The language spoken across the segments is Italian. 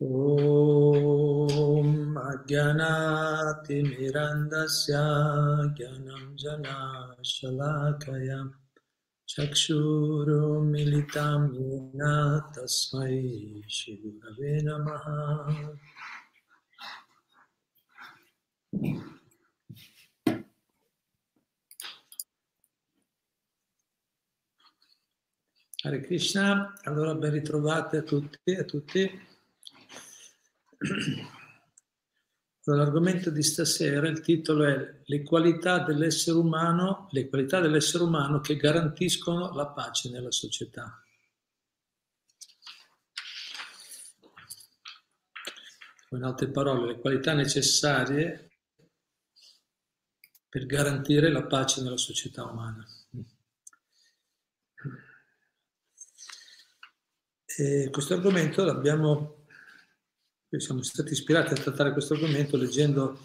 ॐ अज्ञानातिमिरन्दस्य ज्ञानं जनाशलाकया चक्षुरुमिलितां येन तस्मै श्रीगुरवे नमः Hare Krishna, allora ben ritrovate a tutti e a tutti. L'argomento di stasera, il titolo è Le qualità dell'essere umano, le qualità dell'essere umano che garantiscono la pace nella società. In altre parole, le qualità necessarie per garantire la pace nella società umana. E questo argomento l'abbiamo siamo stati ispirati a trattare questo argomento leggendo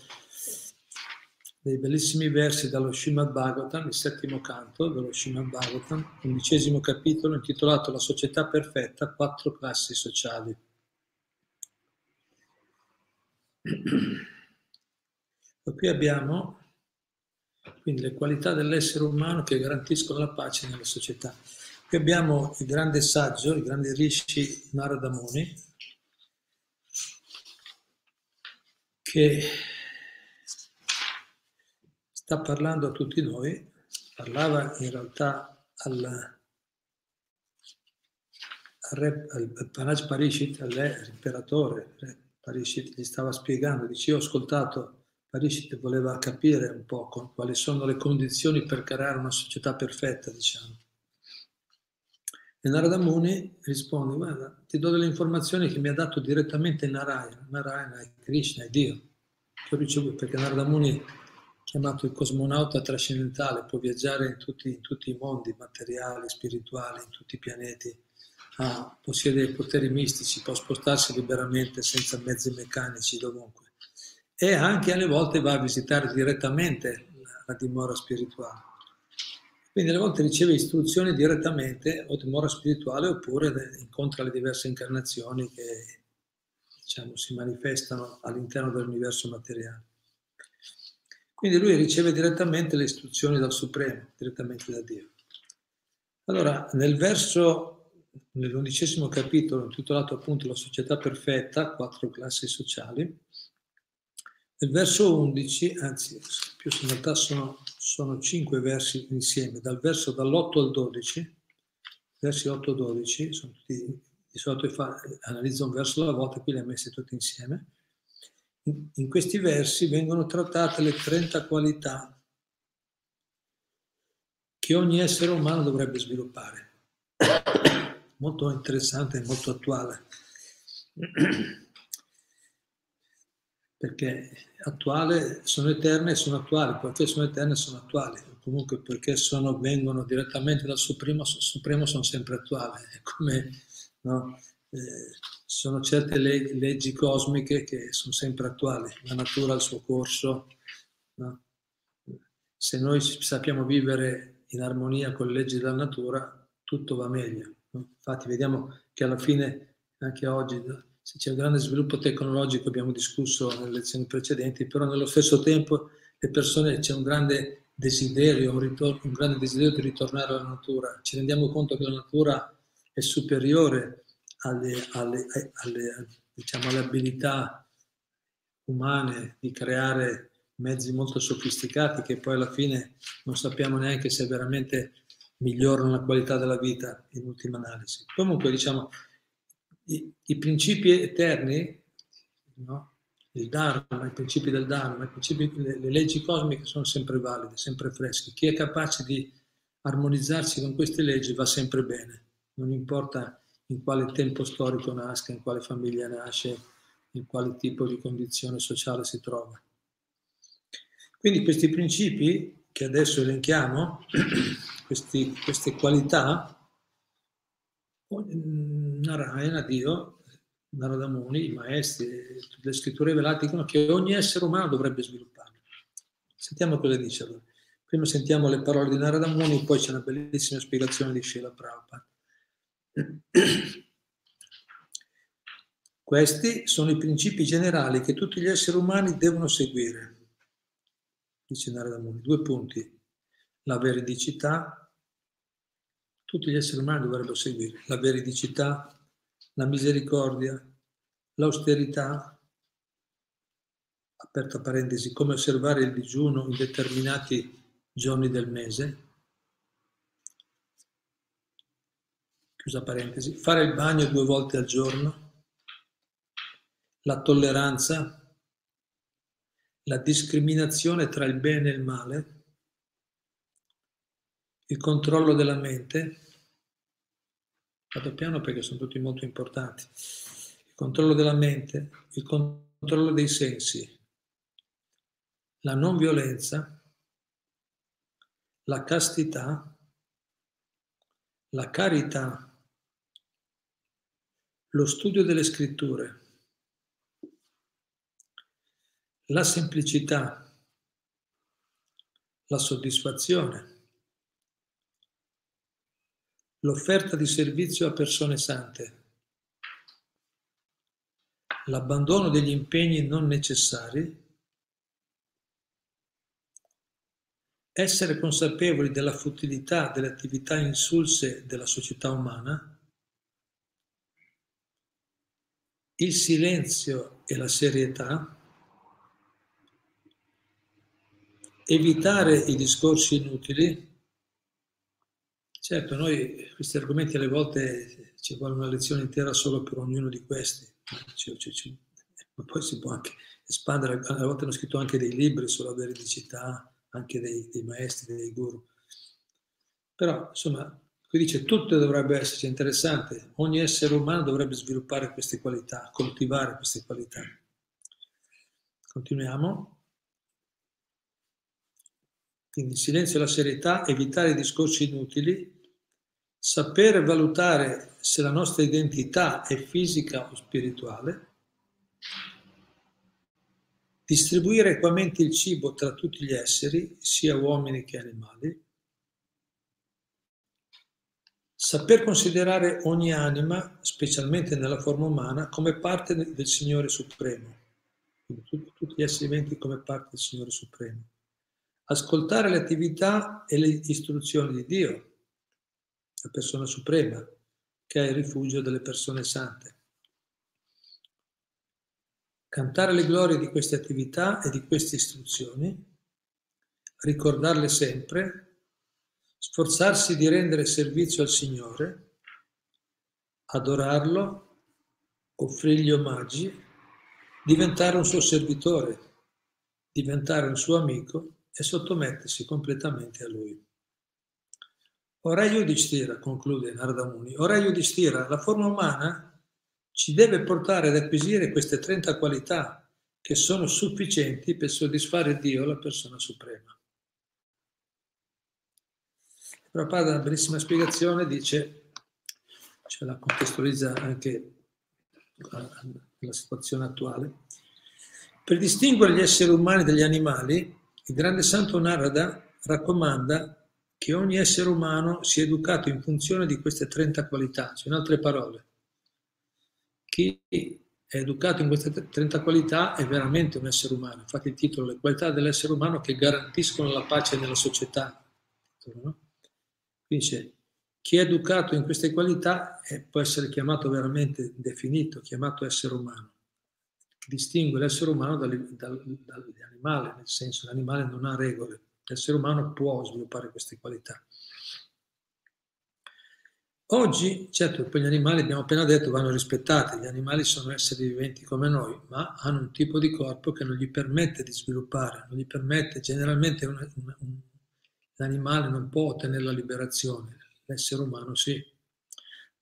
dei bellissimi versi dallo Srimad Bhagavatam, il settimo canto dello Srimad Bhagavatam, undicesimo capitolo intitolato La società perfetta, quattro classi sociali. E qui abbiamo quindi le qualità dell'essere umano che garantiscono la pace nella società. Qui abbiamo il grande saggio, il grande Rishi Narada Muni, che sta parlando a tutti noi, parlava in realtà al, re, al Panaj Parishit, all'imperatore, Parishit gli stava spiegando, dice io ho ascoltato, Parishit voleva capire un po' quali sono le condizioni per creare una società perfetta, diciamo. E Narada Muni risponde, guarda, ti do delle informazioni che mi ha dato direttamente Narayana, Narayana è Krishna, è Dio, che ho ricevuto, perché Narada Muni, chiamato il cosmonauta trascendentale, può viaggiare in tutti, in tutti i mondi materiali, spirituali, in tutti i pianeti, ha, possiede poteri mistici, può spostarsi liberamente senza mezzi meccanici dovunque. E anche alle volte va a visitare direttamente la dimora spirituale. Quindi alle volte riceve istruzioni direttamente o dimora spirituale oppure incontra le diverse incarnazioni che diciamo, si manifestano all'interno dell'universo materiale. Quindi lui riceve direttamente le istruzioni dal Supremo, direttamente da Dio. Allora, nel verso, nell'undicesimo capitolo, intitolato appunto La società perfetta, quattro classi sociali, nel verso 11, anzi, più in realtà sono, sono cinque versi insieme, dal verso dall'8 al 12, versi 8 12, sono tutti, di solito fa, analizzo un verso alla volta, qui li ha messi tutti insieme. In, in questi versi vengono trattate le 30 qualità che ogni essere umano dovrebbe sviluppare. Molto interessante e molto attuale perché attuale, sono eterne e sono attuali, perché sono eterne sono attuali, comunque perché sono, vengono direttamente dal Supremo, Supremo sono sempre attuali, come no? eh, sono certe leg- leggi cosmiche che sono sempre attuali, la natura ha il suo corso, no? se noi sappiamo vivere in armonia con le leggi della natura, tutto va meglio. No? Infatti vediamo che alla fine, anche oggi, c'è un grande sviluppo tecnologico, abbiamo discusso nelle lezioni precedenti, però nello stesso tempo le persone c'è un grande desiderio, un, ritorno, un grande desiderio di ritornare alla natura. Ci rendiamo conto che la natura è superiore alle, alle, alle, diciamo, alle abilità umane di creare mezzi molto sofisticati che poi alla fine non sappiamo neanche se veramente migliorano la qualità della vita in ultima analisi. Comunque diciamo i, i principi eterni, no? il Dharma, i principi del Dharma, principi, le, le, leggi cosmiche sono sempre valide, sempre fresche. Chi è capace di armonizzarsi con queste leggi va sempre bene, non importa in quale tempo storico nasca, in quale famiglia nasce, in quale tipo di condizione sociale si trova. Quindi questi principi che adesso elenchiamo, questi, queste qualità, Narayana, Dio, Narada Muni, i maestri, le scritture velate dicono che ogni essere umano dovrebbe sviluppare. Sentiamo cosa dice allora. Prima sentiamo le parole di Narada Muni, poi c'è una bellissima spiegazione di Srila Prabhupada. Questi sono i principi generali che tutti gli esseri umani devono seguire, dice Narada Muni. Due punti. La veridicità, tutti gli esseri umani dovrebbero seguire. La veridicità, la misericordia, l'austerità, aperta parentesi, come osservare il digiuno in determinati giorni del mese, chiusa parentesi, fare il bagno due volte al giorno, la tolleranza, la discriminazione tra il bene e il male, il controllo della mente, vado piano perché sono tutti molto importanti, il controllo della mente, il controllo dei sensi, la non violenza, la castità, la carità, lo studio delle scritture, la semplicità, la soddisfazione, l'offerta di servizio a persone sante, l'abbandono degli impegni non necessari, essere consapevoli della futilità delle attività insulse della società umana, il silenzio e la serietà, evitare i discorsi inutili. Certo, noi questi argomenti alle volte ci vuole una lezione intera solo per ognuno di questi, ma poi si può anche espandere, a volte hanno scritto anche dei libri sulla veridicità, anche dei, dei maestri, dei guru. Però, insomma, qui dice tutto dovrebbe esserci interessante, ogni essere umano dovrebbe sviluppare queste qualità, coltivare queste qualità. Continuiamo. Quindi silenzio e la serietà, evitare discorsi inutili, sapere valutare se la nostra identità è fisica o spirituale, distribuire equamente il cibo tra tutti gli esseri, sia uomini che animali, saper considerare ogni anima, specialmente nella forma umana, come parte del Signore Supremo, quindi tutti gli esseri viventi come parte del Signore Supremo ascoltare le attività e le istruzioni di Dio, la persona suprema, che è il rifugio delle persone sante. Cantare le glorie di queste attività e di queste istruzioni, ricordarle sempre, sforzarsi di rendere servizio al Signore, adorarlo, offrirgli omaggi, diventare un suo servitore, diventare un suo amico e sottomettersi completamente a lui. Ora Yudhishthira, conclude Narada Muni, ora Yudhishthira, la forma umana ci deve portare ad acquisire queste 30 qualità che sono sufficienti per soddisfare Dio, la persona suprema. Prabhupada, una bellissima spiegazione, dice, ce la contestualizza anche la situazione attuale. Per distinguere gli esseri umani dagli animali, il grande santo Narada raccomanda che ogni essere umano sia educato in funzione di queste 30 qualità, cioè in altre parole, chi è educato in queste 30 qualità è veramente un essere umano. Infatti il titolo Le qualità dell'essere umano che garantiscono la pace nella società. No? Dice, chi è educato in queste qualità può essere chiamato veramente definito, chiamato essere umano distingue l'essere umano animali, nel senso l'animale non ha regole, l'essere umano può sviluppare queste qualità. Oggi, certo, poi gli animali, abbiamo appena detto, vanno rispettati, gli animali sono esseri viventi come noi, ma hanno un tipo di corpo che non gli permette di sviluppare, non gli permette, generalmente una, una, un, l'animale non può ottenere la liberazione, l'essere umano sì,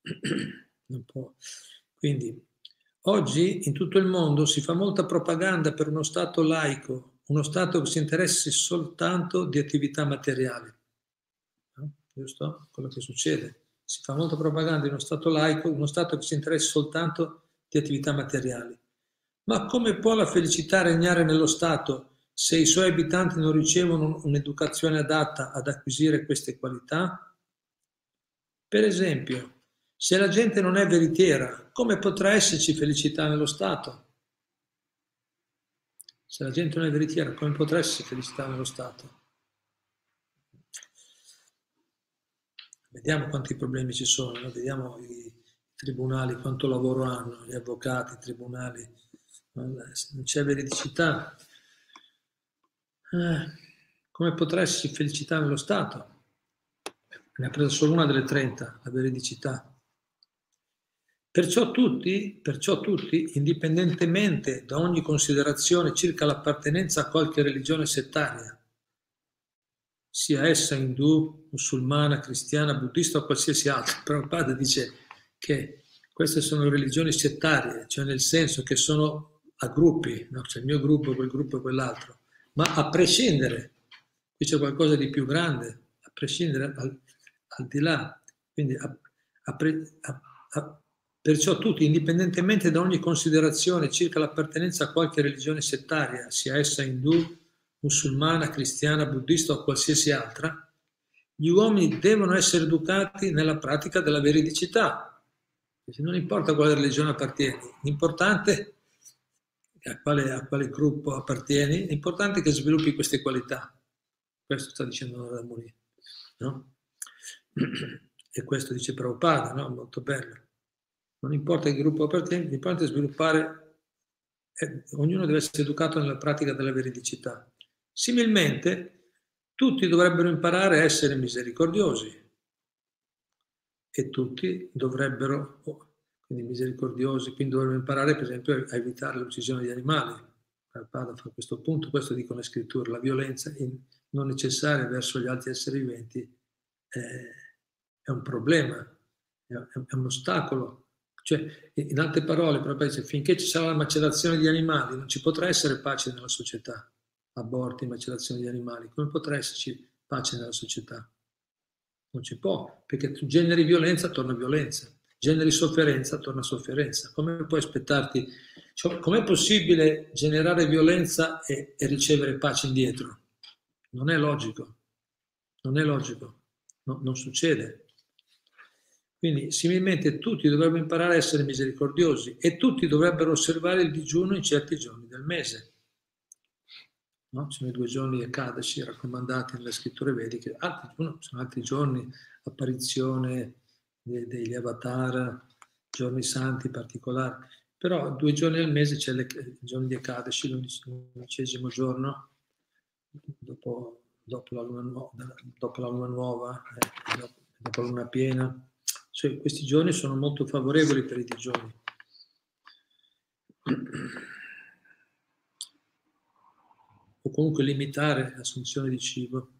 non può. Quindi Oggi in tutto il mondo si fa molta propaganda per uno Stato laico, uno Stato che si interessi soltanto di attività materiali. No? Giusto? Quello che succede. Si fa molta propaganda di uno Stato laico, uno Stato che si interessi soltanto di attività materiali. Ma come può la felicità regnare nello Stato se i suoi abitanti non ricevono un'educazione adatta ad acquisire queste qualità? Per esempio, Se la gente non è veritiera, come potrà esserci felicità nello Stato? Se la gente non è veritiera, come potrà esserci felicità nello Stato? Vediamo quanti problemi ci sono, no? vediamo i tribunali, quanto lavoro hanno, gli avvocati, i tribunali, non c'è veridicità. Eh, come potrà esserci felicità nello Stato? Ne ha presa solo una delle 30, la veridicità. Perciò tutti, perciò tutti, indipendentemente da ogni considerazione circa l'appartenenza a qualche religione settaria, sia essa indù, musulmana, cristiana, buddista o qualsiasi altra. Prabhupada dice che queste sono religioni settarie, cioè nel senso che sono a gruppi, no? c'è il mio gruppo, quel gruppo e quell'altro, ma a prescindere, qui c'è qualcosa di più grande, a prescindere al, al di là, quindi a, a, a, perciò tutti, indipendentemente da ogni considerazione circa l'appartenenza a qualche religione settaria, sia essa indù, musulmana, cristiana, buddista o qualsiasi altra, gli uomini devono essere educati nella pratica della veridicità. Non importa a quale religione appartieni, l'importante è a quale, a quale gruppo appartieni, l'importante è che sviluppi queste qualità. Questo sta dicendo Narada Muni. No? E questo dice Prabhupada, no? molto bello. Non importa che gruppo appartieni, l'importante è sviluppare, eh, ognuno deve essere educato nella pratica della veridicità. Similmente, tutti dovrebbero imparare a essere misericordiosi e tutti dovrebbero, oh, quindi misericordiosi, quindi dovrebbero imparare per esempio a evitare l'uccisione di animali. Prabhupada fa questo punto, questo dicono le scritture, la violenza non necessaria verso gli altri esseri viventi eh, è un problema, è un ostacolo. Cioè, in altre parole, dice, finché ci sarà la macerazione di animali non ci potrà essere pace nella società aborti, macellazione di animali, come potrà esserci pace nella società? Non ci può, perché tu generi violenza, torna violenza, generi sofferenza, torna sofferenza. Come puoi aspettarti? Cioè, com'è possibile generare violenza e, e, ricevere pace indietro? Non è logico, non è logico, no, non succede. Quindi similmente tutti dovrebbero imparare a essere misericordiosi e tutti dovrebbero osservare il digiuno in certi giorni del mese. No? Sono i due giorni di Ekadashi raccomandati nelle scritture vediche, altri, no, sono altri giorni, apparizione de, degli avatar, giorni santi particolari, però due giorni al mese c'è le, il giorno di Ekadashi, l'undicesimo giorno, dopo, dopo, la luna nuova, dopo la luna nuova, eh, dopo la luna piena. Cioè, questi giorni sono molto favorevoli per i digiuni o comunque limitare l'assunzione di cibo.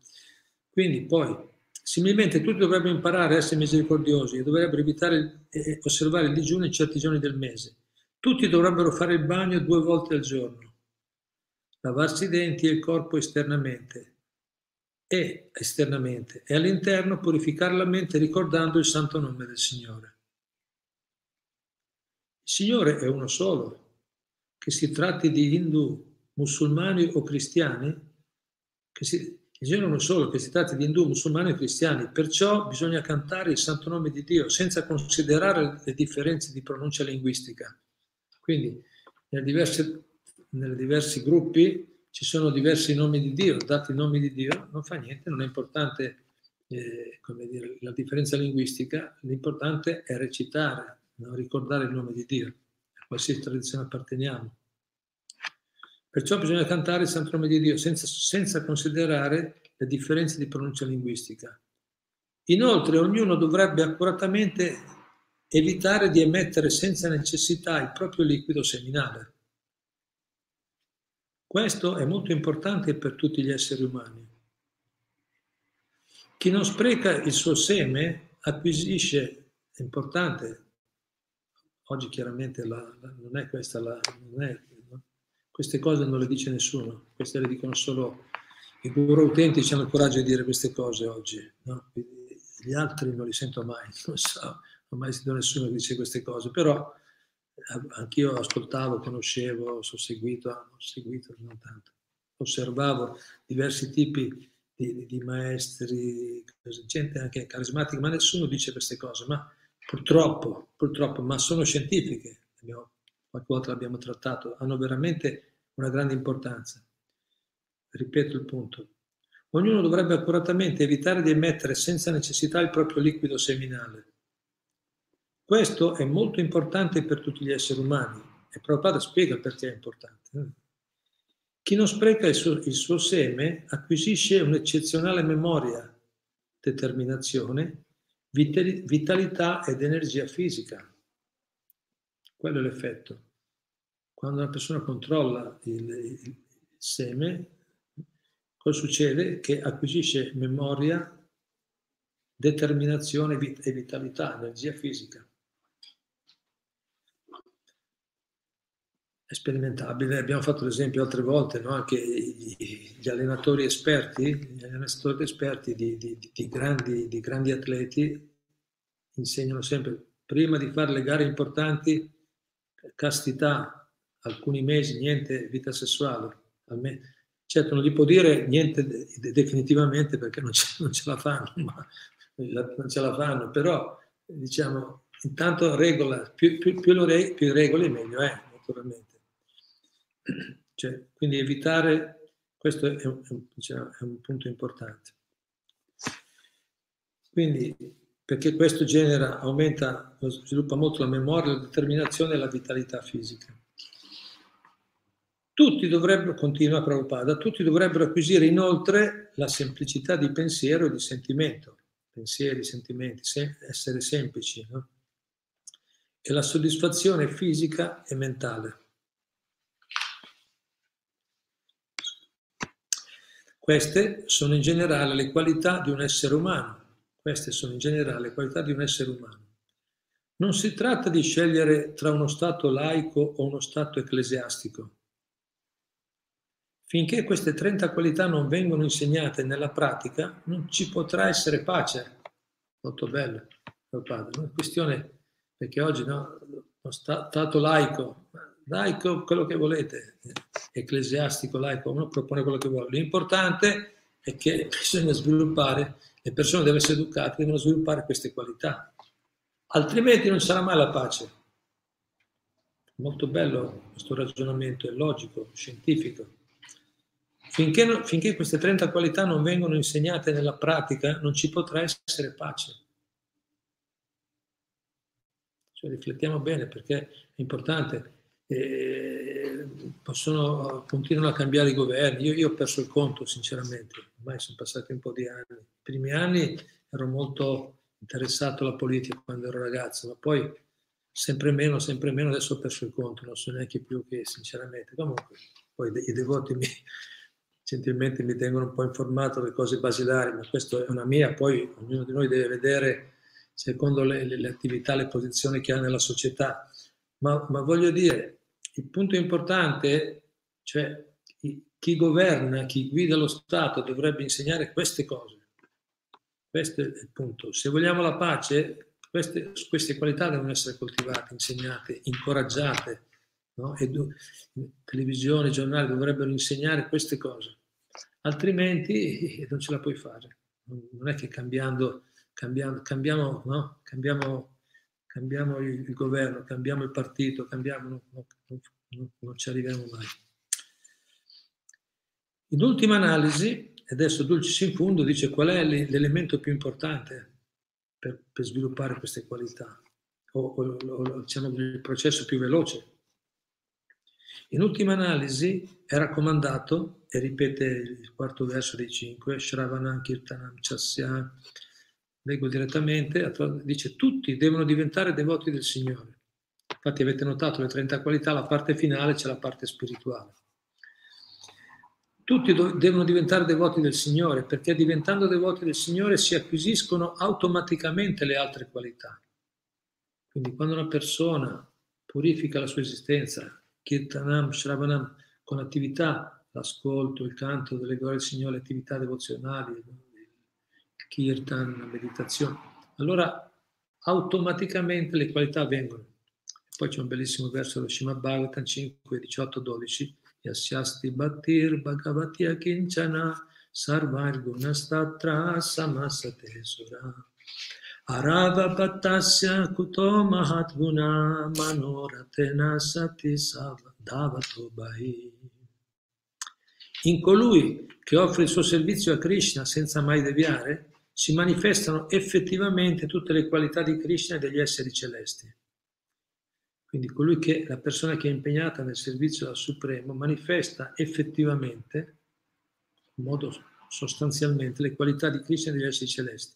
Quindi poi, similmente, tutti dovrebbero imparare a essere misericordiosi e dovrebbero evitare e osservare il digiuno in certi giorni del mese. Tutti dovrebbero fare il bagno due volte al giorno, lavarsi i denti e il corpo esternamente e esternamente e all'interno purificare la mente ricordando il santo nome del Signore. Il Signore è uno solo, che si tratti di Hindu, musulmani o cristiani, che si, non solo che si tratti di indù, musulmani o cristiani, perciò bisogna cantare il santo nome di Dio senza considerare le differenze di pronuncia linguistica. Quindi nelle diverse, nei diversi gruppi ci sono diversi nomi di Dio, dati i nomi di Dio, non fa niente, non è importante eh, dire, la differenza linguistica, l'importante è recitare, no? ricordare il nome di Dio, a qualsiasi tradizione apparteniamo. Perciò bisogna cantare il santo nome di Dio senza, senza considerare le differenze di pronuncia linguistica. Inoltre ognuno dovrebbe accuratamente evitare di emettere senza necessità il proprio liquido seminale. Questo è molto importante per tutti gli esseri umani. Chi non spreca il suo seme acquisisce, è importante, oggi chiaramente la, la, non è questa la, è queste cose non le dice nessuno, queste le dicono solo i guru autentici hanno il coraggio di dire queste cose oggi. No? Gli altri non li sento mai, non so, non ho mai sentito nessuno che dice queste cose, però anch'io ascoltavo, conoscevo, seguito, seguito, tanto, osservavo diversi tipi di, di maestri, gente anche carismatica, ma nessuno dice queste cose, ma purtroppo, purtroppo, ma sono scientifiche, abbiamo, qualche volta l'abbiamo trattato, hanno veramente una grande importanza. Ripeto il punto. Ognuno dovrebbe accuratamente evitare di emettere senza necessità il proprio liquido seminale. Questo è molto importante per tutti gli esseri umani e Prabhupada spiega perché è importante. Eh. Chi non spreca il suo, il suo seme acquisisce un'eccezionale memoria, determinazione, vitalità ed energia fisica. Quello è l'effetto. Quando una persona controlla il, il seme, cosa succede? Che acquisisce memoria, determinazione e vitalità, energia fisica. Sperimentabile, abbiamo fatto l'esempio altre volte, no? anche gli allenatori esperti, gli allenatori esperti di, di, di, grandi, di grandi atleti insegnano sempre, prima di fare le gare importanti, castità, alcuni mesi, niente vita sessuale. Certo, non gli può dire niente definitivamente perché non ce, non ce la fanno, ma non ce la fanno, però diciamo, intanto regola, più, più, più, lo re, più regole meglio è, naturalmente. Cioè, quindi evitare, questo è un, diciamo, è un punto importante. Quindi, perché questo genera, aumenta, sviluppa molto la memoria, la determinazione e la vitalità fisica. Tutti dovrebbero, continua Prabhupada, tutti dovrebbero acquisire inoltre la semplicità di pensiero e di sentimento, pensieri, sentimenti, sem- essere semplici, no? e la soddisfazione fisica e mentale. Queste sono in generale le qualità di un essere umano. Queste sono in generale le qualità di un essere umano. Non si tratta di scegliere tra uno Stato laico o uno Stato ecclesiastico. Finché queste 30 qualità non vengono insegnate nella pratica, non ci potrà essere pace. Molto bello, padre. Una questione, perché oggi no, uno Stato laico, laico quello che volete, ecclesiastico, laico, uno propone quello che vuole. L'importante è che bisogna sviluppare, le persone devono essere educate, devono sviluppare queste qualità, altrimenti non sarà mai la pace. Molto bello questo ragionamento, è logico, scientifico. Finché, finché queste 30 qualità non vengono insegnate nella pratica, non ci potrà essere pace. Cioè, riflettiamo bene perché è importante eh, possono, continuano a cambiare i governi. Io, io, ho perso il conto, sinceramente, ormai sono passati un po' di anni. I primi anni ero molto interessato alla politica quando ero ragazzo, ma poi sempre meno, sempre meno, adesso ho perso il conto, non so neanche più che, sinceramente. Comunque, poi i devoti mi, gentilmente mi tengono un po' informato delle cose basilari, ma questa è una mia, poi ognuno di noi deve vedere secondo le, le, le attività, le posizioni che ha nella società. Ma, ma voglio dire, il punto importante, cioè chi governa, chi guida lo Stato dovrebbe insegnare queste cose. Questo è il punto. Se vogliamo la pace, queste, queste qualità devono essere coltivate, insegnate, incoraggiate. No? E televisione, giornali dovrebbero insegnare queste cose, altrimenti non ce la puoi fare. Non è che cambiando, cambiando cambiamo, no? cambiamo cambiamo il, il governo, cambiamo il partito, cambiamo, no, no, no, non ci arriviamo mai. In ultima analisi, adesso Dulcis in fondo dice qual è l'elemento più importante per, per sviluppare queste qualità, o, o, o diciamo il processo più veloce. In ultima analisi è raccomandato, e ripete il quarto verso dei cinque, Shravanam Kirtanam Chasya leggo direttamente, dice tutti devono diventare devoti del Signore. Infatti avete notato le 30 qualità, la parte finale c'è la parte spirituale. Tutti do- devono diventare devoti del Signore perché diventando devoti del Signore si acquisiscono automaticamente le altre qualità. Quindi quando una persona purifica la sua esistenza, kirtanam, shravanam, con attività, l'ascolto, il canto delle glorie del Signore, attività devozionali, kirtan, la meditazione, allora automaticamente le qualità vengono. Poi c'è un bellissimo verso dello Srimad Bhagavatam 5, 18, 12, Yasyasti Bhattir Bhagavati Akinchana Sarvar Gunastatra Samasate Sura. Arava Bhattasya Kuto Mahatguna Manoratena Sati Davato Bahi. In colui che offre il suo servizio a Krishna senza mai deviare, si manifestano effettivamente tutte le qualità di Krishna e degli esseri celesti. Quindi colui che, la persona che è impegnata nel servizio al Supremo manifesta effettivamente, in modo sostanzialmente, le qualità di Krishna e degli esseri celesti.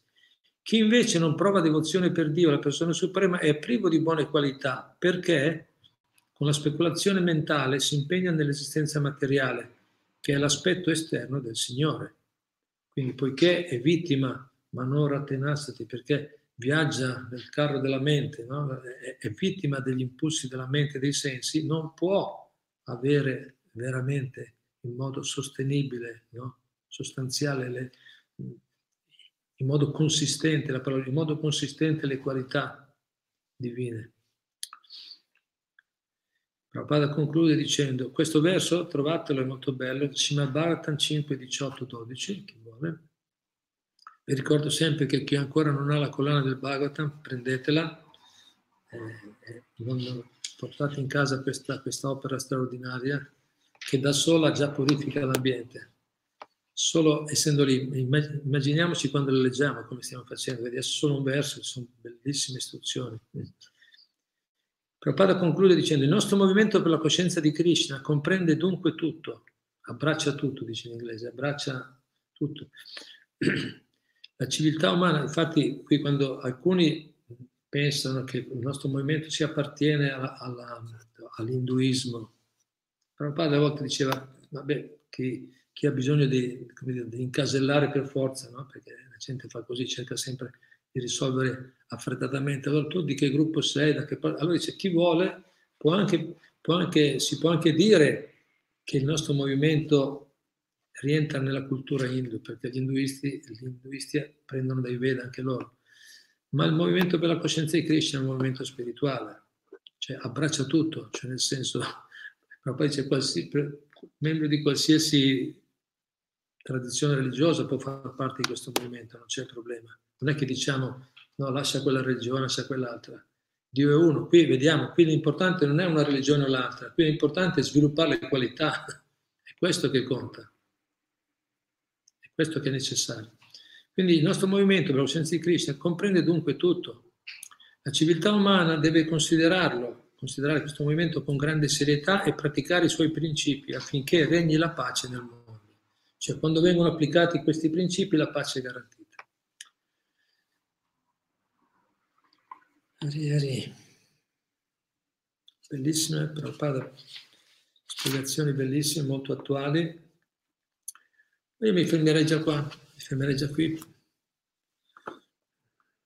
Chi invece non prova devozione per Dio, la persona suprema, è privo di buone qualità perché con la speculazione mentale si impegna nell'esistenza materiale, che è l'aspetto esterno del Signore. Quindi poiché è vittima, ma non rattenassati, perché viaggia nel carro della mente, no? è, è, vittima degli impulsi della mente e dei sensi, non può avere veramente in modo sostenibile, no? sostanziale, le, in modo consistente, la parola, in modo consistente le qualità divine. Prabhupada conclude dicendo, questo verso, trovatelo, è molto bello, Srimad Bharatan 5, 18, 12, chi vuole. Vi ricordo sempre che chi ancora non ha la collana del Bhagavatam, prendetela, eh, non portate in casa questa, questa opera straordinaria che da sola già purifica l'ambiente. Solo essendo lì, immaginiamoci quando le leggiamo come stiamo facendo, vedi, è solo un verso, sono bellissime istruzioni. Prabhupada conclude dicendo: Il nostro movimento per la coscienza di Krishna comprende dunque tutto, abbraccia tutto, dice in inglese, abbraccia tutto. La civiltà umana, infatti, qui quando alcuni pensano che il nostro movimento si appartiene alla, alla, all'induismo, Prabhupada a volte diceva, vabbè, chi, chi ha bisogno di, dire, di, incasellare per forza, no? perché la gente fa così, cerca sempre di risolvere affrettatamente. Allora tu di che gruppo sei? Che... Allora dice chi vuole può anche, può anche, si può anche dire che il nostro movimento rientra nella cultura hindu, perché gli induisti, gli induisti prendono dai Veda anche loro. Ma il movimento per la coscienza di Krishna è un movimento spirituale, cioè abbraccia tutto, cioè nel senso, poi c'è qualsiasi, membro di qualsiasi tradizione religiosa può far parte di questo movimento, non c'è problema. Non è che diciamo no, lascia quella religione, lascia quell'altra. Dio è uno. Qui vediamo, qui l'importante non è una religione o l'altra, qui l'importante è sviluppare le qualità. È questo che conta questo che è necessario. Quindi il nostro movimento per la coscienza di Krishna comprende dunque tutto. La civiltà umana deve considerarlo, considerare questo movimento con grande serietà e praticare i suoi principi affinché regni la pace nel mondo. Cioè quando vengono applicati questi principi la pace è garantita. Ari. Bellissime, Prabhupada, spiegazioni bellissime, molto attuali. Io mi fermerei già qua, mi fermerei già qui.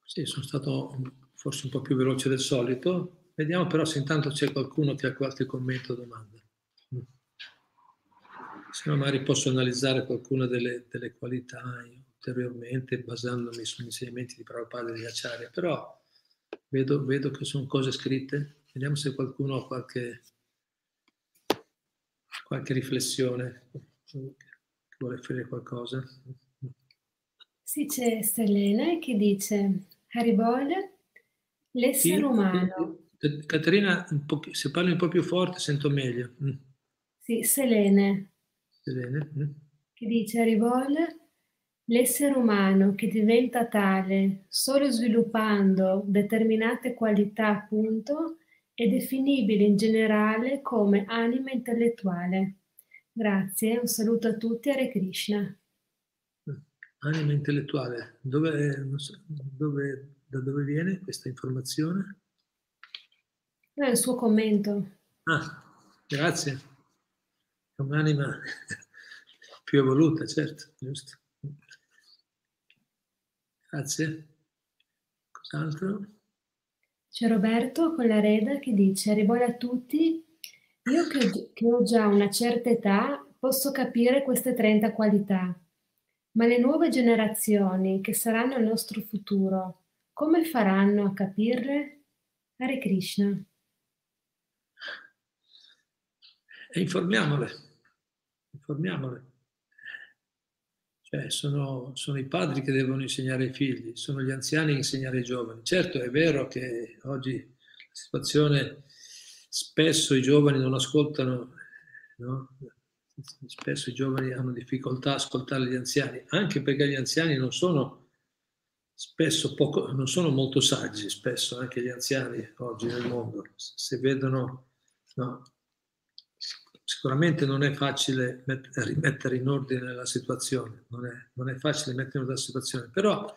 Sì, sono stato forse un po' più veloce del solito. Vediamo però se intanto c'è qualcuno che ha qualche commento o domanda. Se no magari posso analizzare qualcuna delle, delle qualità ulteriormente basandomi sugli insegnamenti di Prabhupada e di Acharya, però vedo, vedo che sono cose scritte. Vediamo se qualcuno ha qualche, qualche riflessione vuole fare qualcosa? Sì, c'è Selene che dice Haribol, l'essere sì, umano. Caterina, se parli un po' più forte sento meglio. Mm. Sì, Selene. Selene. Mm. Che dice Haribol, l'essere umano che diventa tale solo sviluppando determinate qualità, appunto, è definibile in generale come anima intellettuale. Grazie, un saluto a tutti, Hare Krishna. Anima intellettuale, dove, so, dove, da dove viene questa informazione? È il suo commento. Ah, grazie. È un'anima più evoluta, certo, giusto. Grazie. Cos'altro? C'è Roberto con la reda che dice arrivò a tutti io che, che ho già una certa età posso capire queste 30 qualità, ma le nuove generazioni che saranno il nostro futuro, come faranno a capirle? Hare Krishna. E informiamole, informiamole. Cioè sono, sono, i padri che devono insegnare ai figli, sono gli anziani che insegnare ai giovani. Certo è vero che oggi la situazione, spesso i giovani non ascoltano, no? spesso i giovani hanno difficoltà a ascoltare gli anziani, anche perché gli anziani non sono poco, non sono molto saggi, spesso anche gli anziani oggi nel mondo, se vedono no, Sicuramente non è facile met- rimettere in ordine la situazione, non è, non è facile mettere in ordine la situazione, però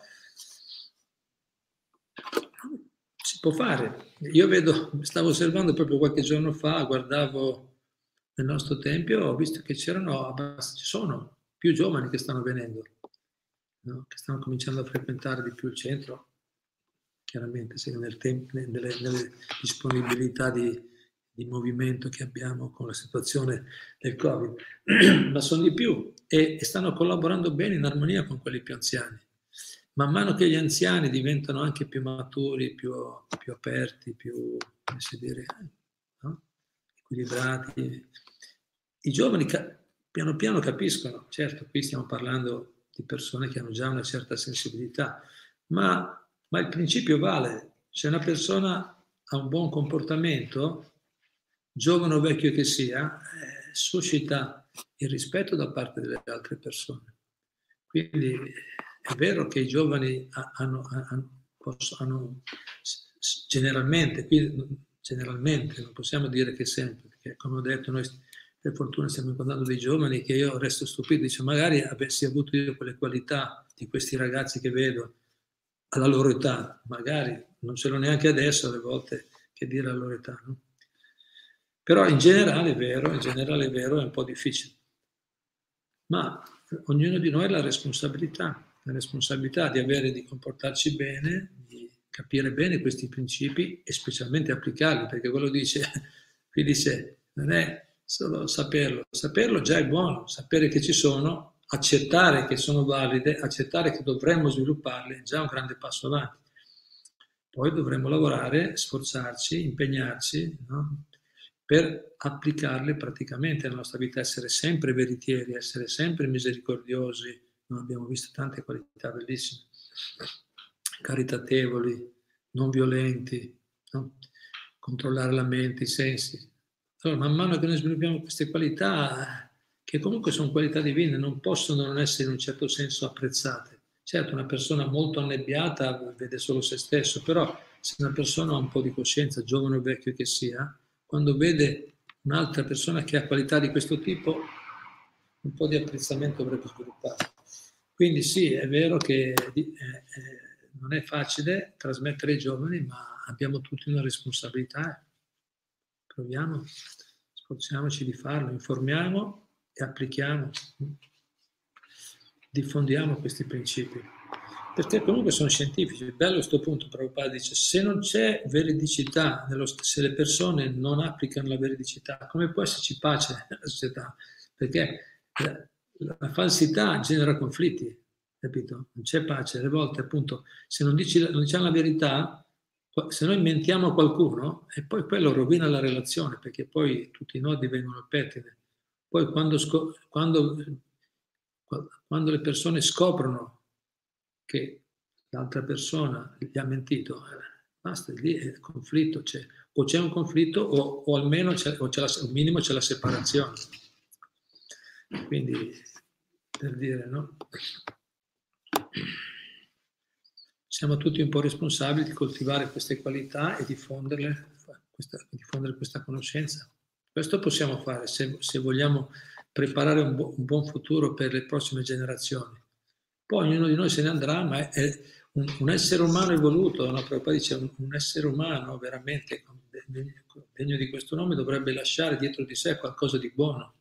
si può fare. Io vedo, stavo osservando proprio qualche giorno fa, guardavo nel nostro tempio, ho visto che c'erano, ci sono più giovani che stanno venendo, no? che stanno cominciando a frequentare di più il centro, chiaramente nel tempo, nelle, nelle disponibilità di, di movimento che abbiamo con la situazione del Covid, ma sono di più e, e stanno collaborando bene in armonia con quelli più anziani. Man mano che gli anziani diventano anche più maturi, più, più aperti, più, dire, no? equilibrati, i giovani ca- piano piano capiscono, certo qui stiamo parlando di persone che hanno già una certa sensibilità, ma, ma il principio vale. Se una persona ha un buon comportamento, giovane o vecchio che sia, eh, suscita il rispetto da parte delle altre persone. Quindi è vero che i giovani hanno, hanno, hanno generalmente, qui generalmente, non possiamo dire che sempre, perché come ho detto noi per fortuna stiamo incontrando dei giovani che io resto stupito, dice magari avessi avuto io quelle qualità di questi ragazzi che vedo alla loro età, magari non ce l'ho neanche adesso alle volte che dire alla loro età. No? Però in generale è vero, in generale è vero, è un po' difficile. Ma ognuno di noi ha la responsabilità, la responsabilità di avere, di comportarci bene, di capire bene questi principi e specialmente applicarli, perché quello dice, qui dice, non è solo saperlo, saperlo già è buono, sapere che ci sono, accettare che sono valide, accettare che dovremmo svilupparle, è già un grande passo avanti. Poi dovremmo lavorare, sforzarci, impegnarci, no? per applicarle praticamente nella nostra vita, essere sempre veritieri, essere sempre misericordiosi. Noi abbiamo visto tante qualità bellissime, caritatevoli, non violenti, no? controllare la mente, i sensi. Allora, man mano che noi sviluppiamo queste qualità, che comunque sono qualità divine, non possono non essere in un certo senso apprezzate. Certo, una persona molto annebbiata vede solo se stesso, però se una persona ha un po' di coscienza, giovane o vecchio che sia, quando vede un'altra persona che ha qualità di questo tipo, un po' di apprezzamento dovrebbe sviluppare. Quindi sì, è vero che eh, eh, non è facile trasmettere ai giovani, ma abbiamo tutti una responsabilità. Proviamo, sforziamoci di farlo, informiamo e applichiamo, diffondiamo questi principi perché comunque sono scientifici. Il bello questo punto, Prabhupada dice, se non c'è veridicità, se le persone non applicano la veridicità, come può esserci pace nella società? Perché la, falsità genera conflitti, capito? Non c'è pace. Alle volte, appunto, se non, dici, non diciamo la verità, se noi mentiamo a qualcuno, e poi quello rovina la relazione, perché poi tutti i nodi vengono pettine. Poi quando, quando, quando le persone scoprono che l'altra persona gli ha mentito, basta, lì è conflitto c'è. O c'è un conflitto o, o almeno c'è, o c'è la, al minimo c'è la separazione. Quindi, per dire, no? Siamo tutti un po' responsabili di coltivare queste qualità e diffonderle, questa, diffondere questa conoscenza. Questo possiamo fare se, se vogliamo preparare un, bu- un buon futuro per le prossime generazioni. Poi ognuno di noi se ne andrà, ma è un, un essere umano evoluto, no? Prabhupada dice un, un essere umano veramente degno di questo nome dovrebbe lasciare dietro di sé qualcosa di buono.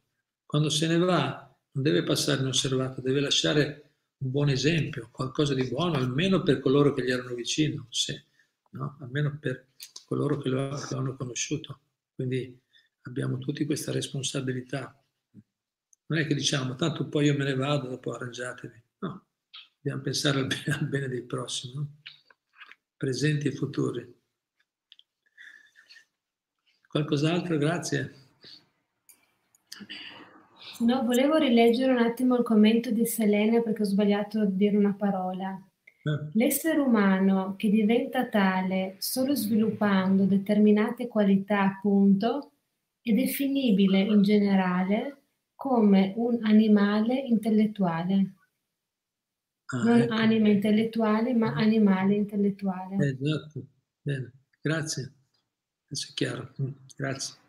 Quando se ne va non deve passare inosservato, deve lasciare un buon esempio, qualcosa di buono, almeno per coloro che gli erano vicino, se, no? almeno per coloro che lo, che lo hanno conosciuto. Quindi abbiamo tutti questa responsabilità. Non è che diciamo, tanto poi io me ne vado, dopo arrangiatevi. No, Dobbiamo pensare al bene, al bene dei prossimi, no? presenti e futuri. Qualcos'altro? Grazie. No, volevo rileggere un attimo il commento di Selene perché ho sbagliato a dire una parola. Eh. L'essere umano che diventa tale solo sviluppando determinate qualità, appunto, è definibile in generale come un animale intellettuale. Ah, non ecco. anima intellettuale, ma animale intellettuale. Esatto, bene, grazie. Adesso è chiaro, mm, grazie.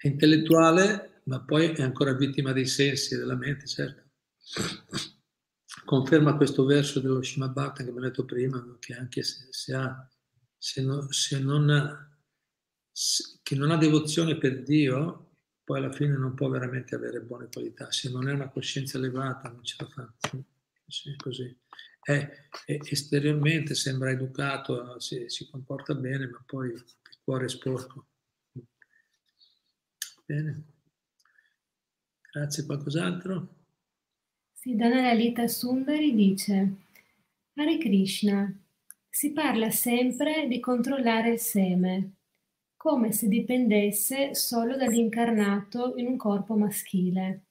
È intellettuale, ma poi è ancora vittima dei sensi e della mente, certo. Conferma questo verso dello Shimabhakta che abbiamo detto prima, che anche se, se, ha, se, no, se non, ha, che non ha devozione per Dio, poi alla fine non può veramente avere buone qualità. Se non è una coscienza elevata non ce la fa. Sì, così. È, è, esteriormente sembra educato, si, si, comporta bene, ma poi il cuore è sporco. Bene. Grazie, qualcos'altro? Sì, Dana Lalita Sundari dice, Hare Krishna, si parla sempre di controllare il seme, come se dipendesse solo dall'incarnato in un corpo maschile.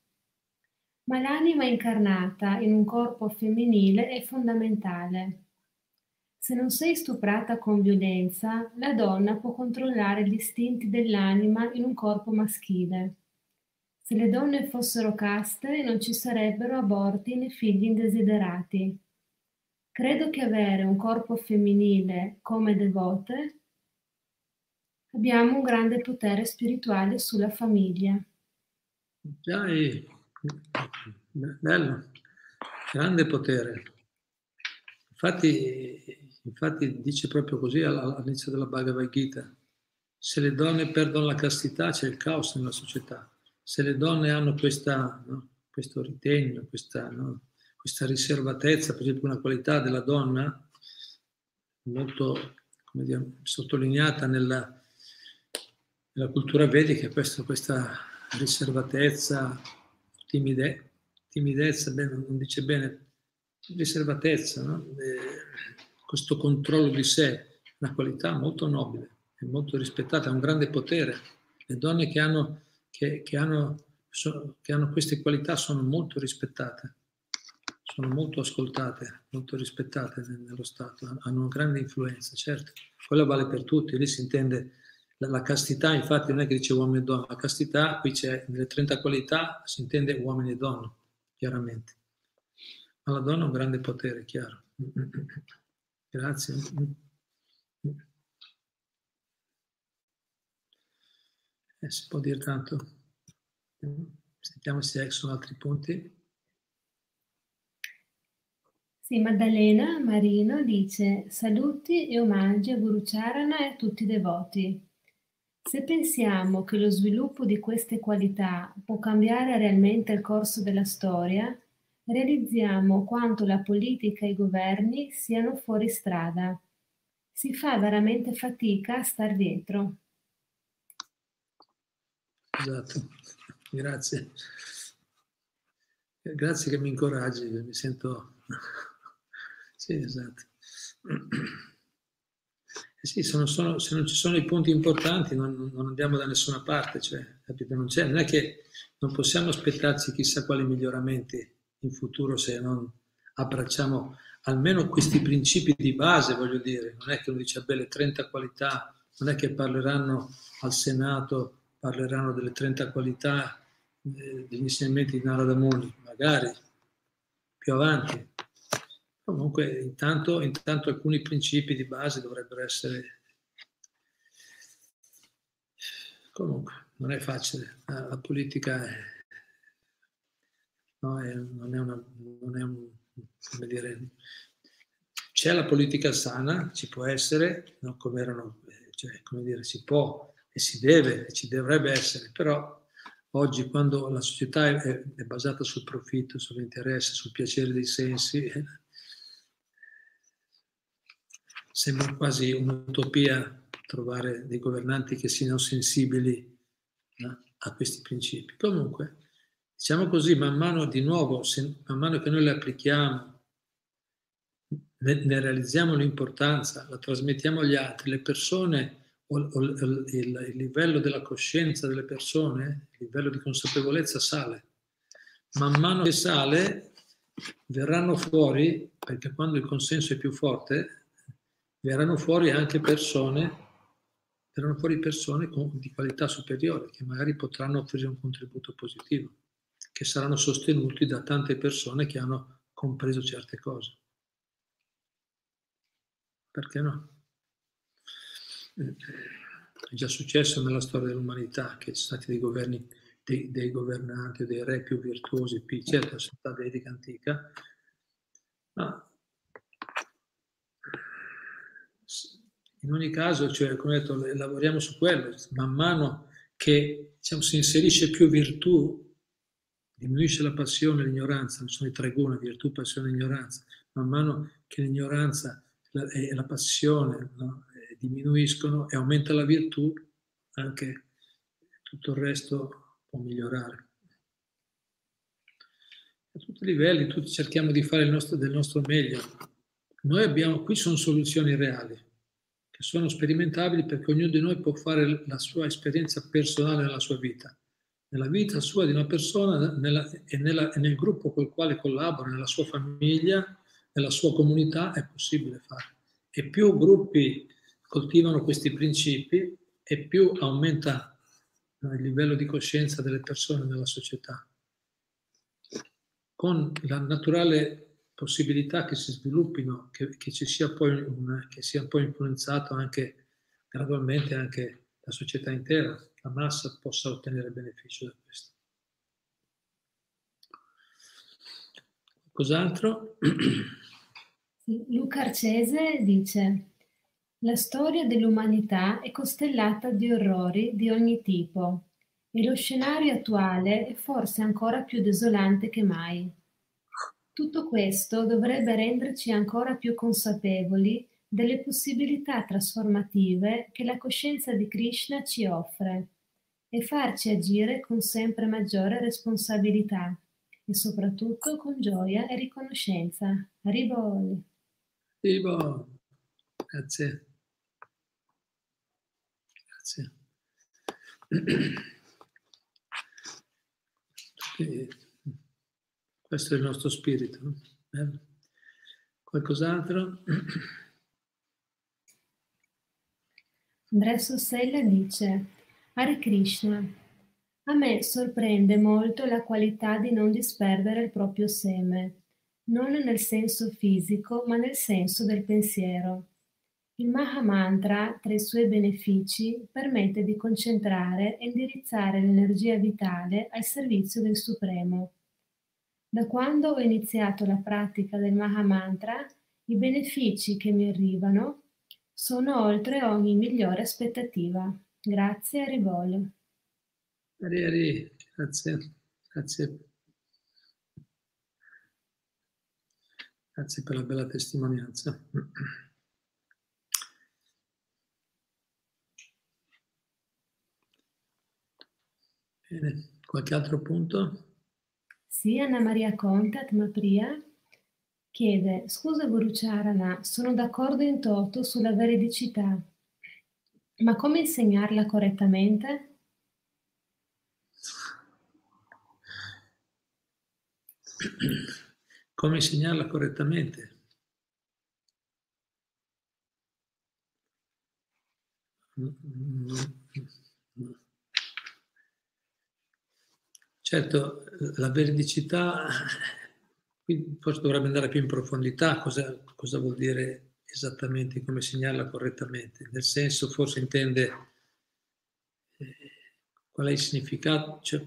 Ma l'anima incarnata in un corpo femminile è fondamentale. Se non sei stuprata con violenza, la donna può controllare gli istinti dell'anima in un corpo maschile. Se le donne fossero caste non ci sarebbero aborti né figli indesiderati. Credo che avere un corpo femminile come devote abbiamo un grande potere spirituale sulla famiglia. Dai, bello, grande potere. Infatti, infatti dice proprio così all'inizio della Bhagavad Gita, se le donne perdono la castità c'è il caos nella società. Se le donne hanno questa, no, questo ritegno, questa, no, questa riservatezza, per esempio una qualità della donna molto dire, sottolineata nella, nella cultura vedica questa, questa riservatezza, timide, timidezza, beh, non dice bene, riservatezza, no? Questo controllo di sé, una qualità molto nobile e molto rispettata, ha un grande potere. Le donne che hanno, che, che hanno, so, che hanno queste qualità sono molto rispettate, sono molto ascoltate, molto rispettate nello Stato, hanno una grande influenza, certo. Quello vale per tutti, lì si intende la, la, castità, infatti, non è che dice uomini e donne, la castità qui c'è nelle 30 qualità, si intende uomini e donne, chiaramente. Ma la donna ha un grande potere, chiaro. Grazie. Eh, si può dire tanto. Sentiamo se sono altri punti. Sì, Maddalena Marino dice saluti e omaggi a Guru Charana e a tutti i devoti. Se pensiamo che lo sviluppo di queste qualità può cambiare realmente il corso della storia, realizziamo quanto la politica e i governi siano fuori strada. Si fa veramente fatica a star dietro. Esatto, grazie. Grazie che mi incoraggi, mi sento... sì, esatto. Eh sì, sono, sono, se non ci sono i punti importanti non, non andiamo da nessuna parte, cioè, non, non, è che non possiamo aspettarci chissà quali miglioramenti in futuro se non abbracciamo almeno questi principi di base, voglio dire, non è che uno dice, beh, 30 qualità, non è che parleranno al Senato, parleranno delle 30 qualità eh, degli insegnamenti di Narada Muni, magari più avanti, Comunque, intanto, intanto alcuni principi di base dovrebbero essere... Comunque, non è facile. La politica è, no, è, non è una... Non è un, come dire, c'è la politica sana, ci può essere, no, come erano, cioè, come dire, si può e si deve e ci dovrebbe essere, però oggi quando la società è, è basata sul profitto, sull'interesse, sul piacere dei sensi, eh, sembra quasi un'utopia trovare dei governanti che siano sensibili no, a questi principi. Comunque, diciamo così, man mano di nuovo, se, man mano che noi le applichiamo, ne, ne realizziamo l'importanza, la trasmettiamo agli altri, le persone o, o il, il, livello della coscienza delle persone, il livello di consapevolezza sale. Man mano che sale, verranno fuori, perché quando il consenso è più forte, verranno fuori anche persone, verranno fuori persone con, di qualità superiore, che magari potranno offrire un contributo positivo, che saranno sostenuti da tante persone che hanno compreso certe cose. Perché no? È già successo nella storia dell'umanità che ci sono stati dei governi, dei, dei governanti, dei re più virtuosi, certo, la società vedica antica, ma in ogni caso, cioè, come detto, lavoriamo su quello, man mano che diciamo, si inserisce più virtù, diminuisce la passione e l'ignoranza, sono i tre guna, virtù, passione e ignoranza, man mano che l'ignoranza e la passione no, diminuiscono e aumenta la virtù, anche tutto il resto può migliorare. A tutti i livelli, tutti cerchiamo di fare nostro, del nostro meglio. Noi abbiamo, qui sono soluzioni reali, che sono sperimentabili perché ognuno di noi può fare la sua esperienza personale nella sua vita. Nella vita sua di una persona nella, e, nella, e nel gruppo col quale collabora, nella sua famiglia, nella sua comunità, è possibile fare. E più gruppi coltivano questi principi e più aumenta il livello di coscienza delle persone nella società, con la naturale possibilità che si sviluppino, che, che ci sia poi, una, che sia poi influenzato anche gradualmente anche la società intera, la massa possa ottenere beneficio da questo. Cos'altro? Luca Arcese dice la storia dell'umanità è costellata di orrori di ogni tipo e lo scenario attuale è forse ancora più desolante che mai. Tutto questo dovrebbe renderci ancora più consapevoli delle possibilità trasformative che la coscienza di Krishna ci offre e farci agire con sempre maggiore responsabilità e soprattutto con gioia e riconoscenza. Ribol. Ribol. Grazie. Grazie. E questo è il nostro spirito. Eh? Qualcos'altro? Andrea Sossella dice, Hare Krishna, a me sorprende molto la qualità di non disperdere il proprio seme, non nel senso fisico, ma nel senso del pensiero. Il Mahamantra, tra i suoi benefici, permette di concentrare e indirizzare l'energia vitale al servizio del Supremo. Da quando ho iniziato la pratica del Mahamantra, i benefici che mi arrivano sono oltre ogni migliore aspettativa. Grazie Ari, grazie, grazie. Grazie per la bella testimonianza. Bene, qualche altro punto? Sì, Anna Maria Contat, ma Priya chiede, scusa Gurucharana, sono d'accordo in toto sulla veridicità, ma come insegnarla correttamente? Come insegnarla correttamente? Certo, la veridicità, qui forse dovrebbe andare più in profondità, cosa, cosa vuol dire esattamente, come segnarla correttamente, nel senso forse intende eh, qual è il significato, cioè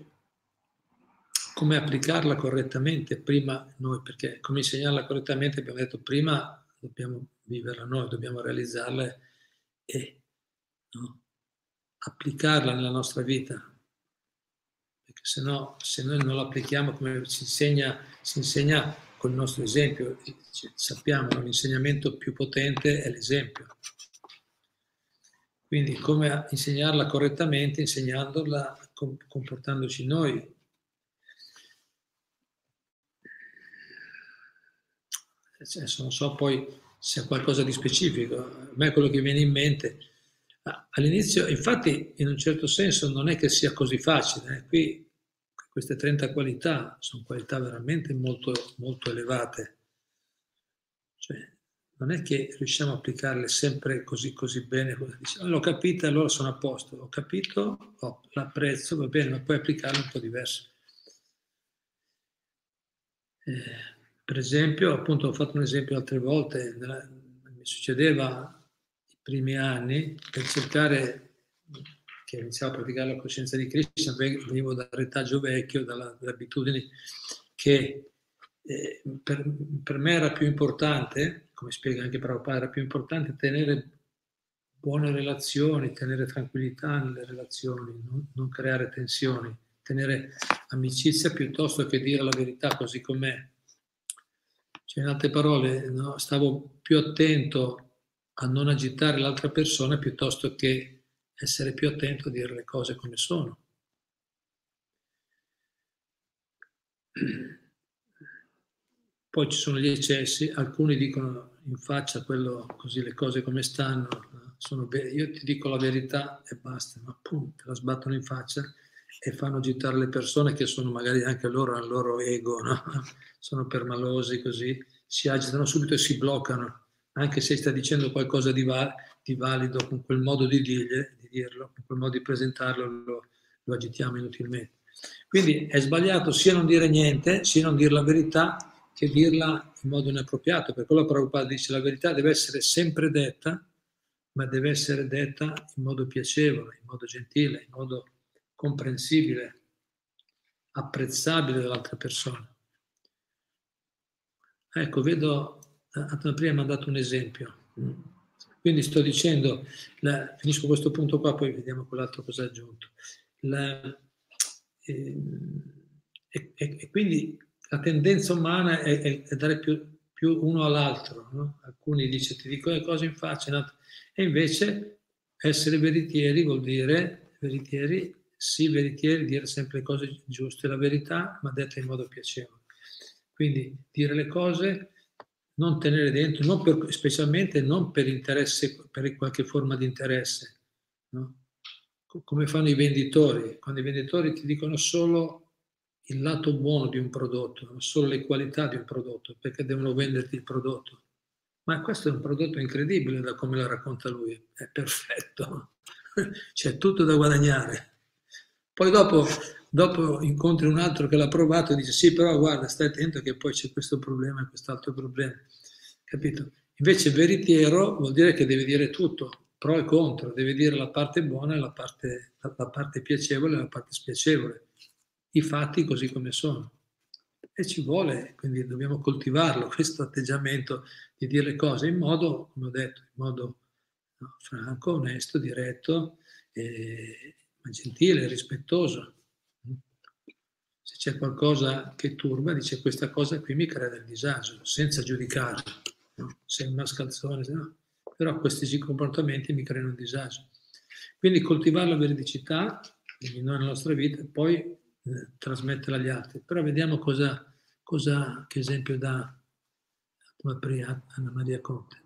come applicarla correttamente prima noi, perché come insegnarla correttamente abbiamo detto prima dobbiamo viverla noi, dobbiamo realizzarla e no, applicarla nella nostra vita, perché se no, se noi non lo applichiamo come si insegna, si insegna con il nostro esempio, sappiamo che l'insegnamento più potente è l'esempio. Quindi come insegnarla correttamente, insegnandola, comportandoci noi. Adesso non so poi se è qualcosa di specifico, a me quello che viene in mente All'inizio, infatti, in un certo senso non è che sia così facile. Eh? Qui queste 30 qualità sono qualità veramente molto, molto elevate. Cioè, non è che riusciamo a applicarle sempre così, così bene. Ah, l'ho capita, allora sono a posto. Ho capito, oh, l'apprezzo, va bene, ma puoi applicarle un po' diverso. Eh, per esempio, appunto, ho fatto un esempio altre volte, nella, mi succedeva i primi anni per cercare che iniziavo a praticare la coscienza di Krishna, venivo dal retaggio vecchio, dalle abitudini che eh, per, per, me era più importante, come spiega anche Prabhupada, era più importante tenere buone relazioni, tenere tranquillità nelle relazioni, non, non creare tensioni, tenere amicizia piuttosto che dire la verità così com'è. Cioè, in altre parole, no, stavo più attento a non agitare l'altra persona piuttosto che essere più attento a dire le cose come sono. Poi ci sono gli eccessi, alcuni dicono in faccia quello, così le cose come stanno, sono io ti dico la verità e basta, ma appunto la sbattono in faccia e fanno agitare le persone che sono magari anche loro al loro ego, no? sono permalosi così, si agitano subito e si bloccano, anche se sta dicendo qualcosa di, va- di valido con quel modo di, dirgli, di dirlo, quel modo di presentarlo, lo, lo agitiamo inutilmente. Quindi è sbagliato sia non dire niente, sia non dire la verità, che dirla in modo inappropriato. Per quello Prabhupada dice la verità deve essere sempre detta, ma deve essere detta in modo piacevole, in modo gentile, in modo comprensibile, apprezzabile dall'altra persona. Ecco, vedo, Atma prima ha dato un esempio. Quindi sto dicendo, la, finisco questo punto qua, poi vediamo quell'altro cosa ha aggiunto. La, eh, e, e, quindi la tendenza umana è, è, è dare più, più, uno all'altro. No? Alcuni dicono ti dico le cose in faccia, e invece essere veritieri vuol dire, veritieri, sì, veritieri, dire sempre le cose giuste, la verità, ma detta in modo piacevole. Quindi dire le cose, non tenere dentro, non per, specialmente non per per qualche forma di interesse, no? come fanno i venditori. Quando i venditori ti dicono solo il lato buono di un prodotto, solo le qualità di un prodotto, perché devono venderti il prodotto. Ma questo è un prodotto incredibile da come lo racconta lui, è perfetto, c'è tutto da guadagnare. Poi dopo dopo incontri un altro che l'ha provato e dice sì, però guarda, stai attento che poi c'è questo problema e quest'altro problema. Capito? Invece veritiero vuol dire che deve dire tutto, pro e contro, deve dire la parte buona e la parte, la, parte piacevole e la parte spiacevole, i fatti così come sono. E ci vuole, quindi dobbiamo coltivarlo, questo atteggiamento di dire le cose in modo, come ho detto, in modo no, franco, onesto, diretto, eh, ma gentile, rispettoso c'è qualcosa che turba, dice questa cosa qui mi crea del disagio, senza giudicare, no? sei un mascalzone, no? però questi comportamenti mi creano un disagio. Quindi coltivare la veridicità, noi nella nostra vita, e poi eh, trasmetterla agli altri. Però vediamo cosa, cosa che esempio dà Anna Maria Conte.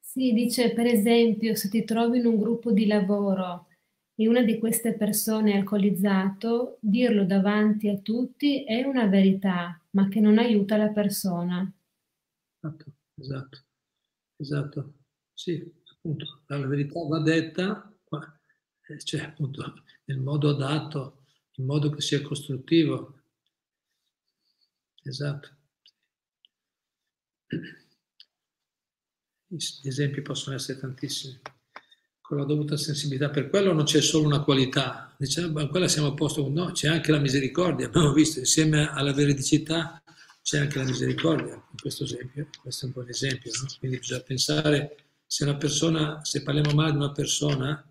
Sì, dice per esempio se ti trovi in un gruppo di lavoro e una di queste persone è alcolizzato, dirlo davanti a tutti è una verità, ma che non aiuta la persona. Esatto, esatto, esatto. Sì, appunto, la verità va detta, cioè appunto nel modo adatto, in modo che sia costruttivo. Esatto. Gli esempi possono essere tantissimi con la dovuta sensibilità. Per quello non c'è solo una qualità, diciamo, ma quella siamo a posto, no, c'è anche la misericordia. Abbiamo visto insieme alla veridicità c'è anche la misericordia, in questo esempio, questo è un buon esempio, no? quindi bisogna pensare se una persona, se parliamo male di una persona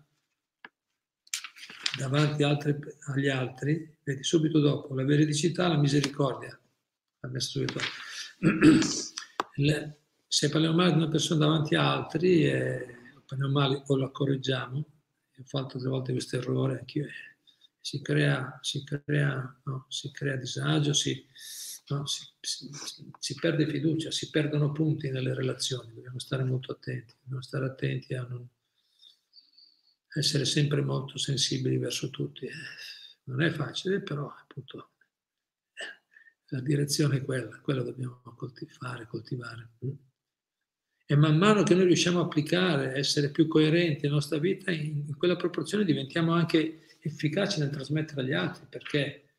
davanti altre, agli altri, vedi subito dopo la veridicità, la misericordia, se parliamo male di una persona davanti a altri, eh, parliamo male o la correggiamo, ho fatto delle volte questo errore anch'io, si crea, si crea, no, si crea disagio, si, no, si, si, si, perde fiducia, si perdono punti nelle relazioni, dobbiamo stare molto attenti, dobbiamo stare attenti a non, essere sempre molto sensibili verso tutti. Non è facile, però appunto la direzione è quella, quella dobbiamo coltivare, coltivare. E man mano che noi riusciamo a applicare, essere più coerenti nella nostra vita, in quella proporzione diventiamo anche efficaci nel trasmettere agli altri, perché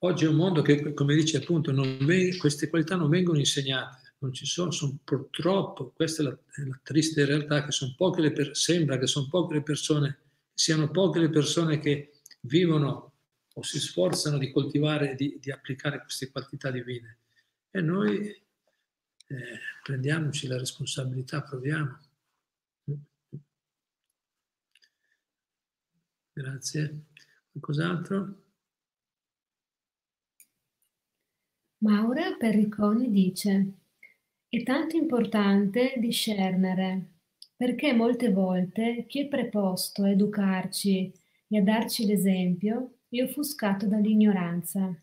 oggi è un mondo che, come dice appunto, veng- queste qualità non vengono insegnate, non ci sono, sono purtroppo, questa è la, è la triste realtà, che sono poche le per- sembra che sono poche le persone, siano poche le persone che vivono o si sforzano di coltivare, di, di applicare queste qualità divine. E noi eh, prendiamoci la responsabilità, proviamo. Grazie. Qualcos'altro? Maura Perriconi dice, è tanto importante discernere, perché molte volte chi è preposto a educarci e a darci l'esempio è offuscato dall'ignoranza.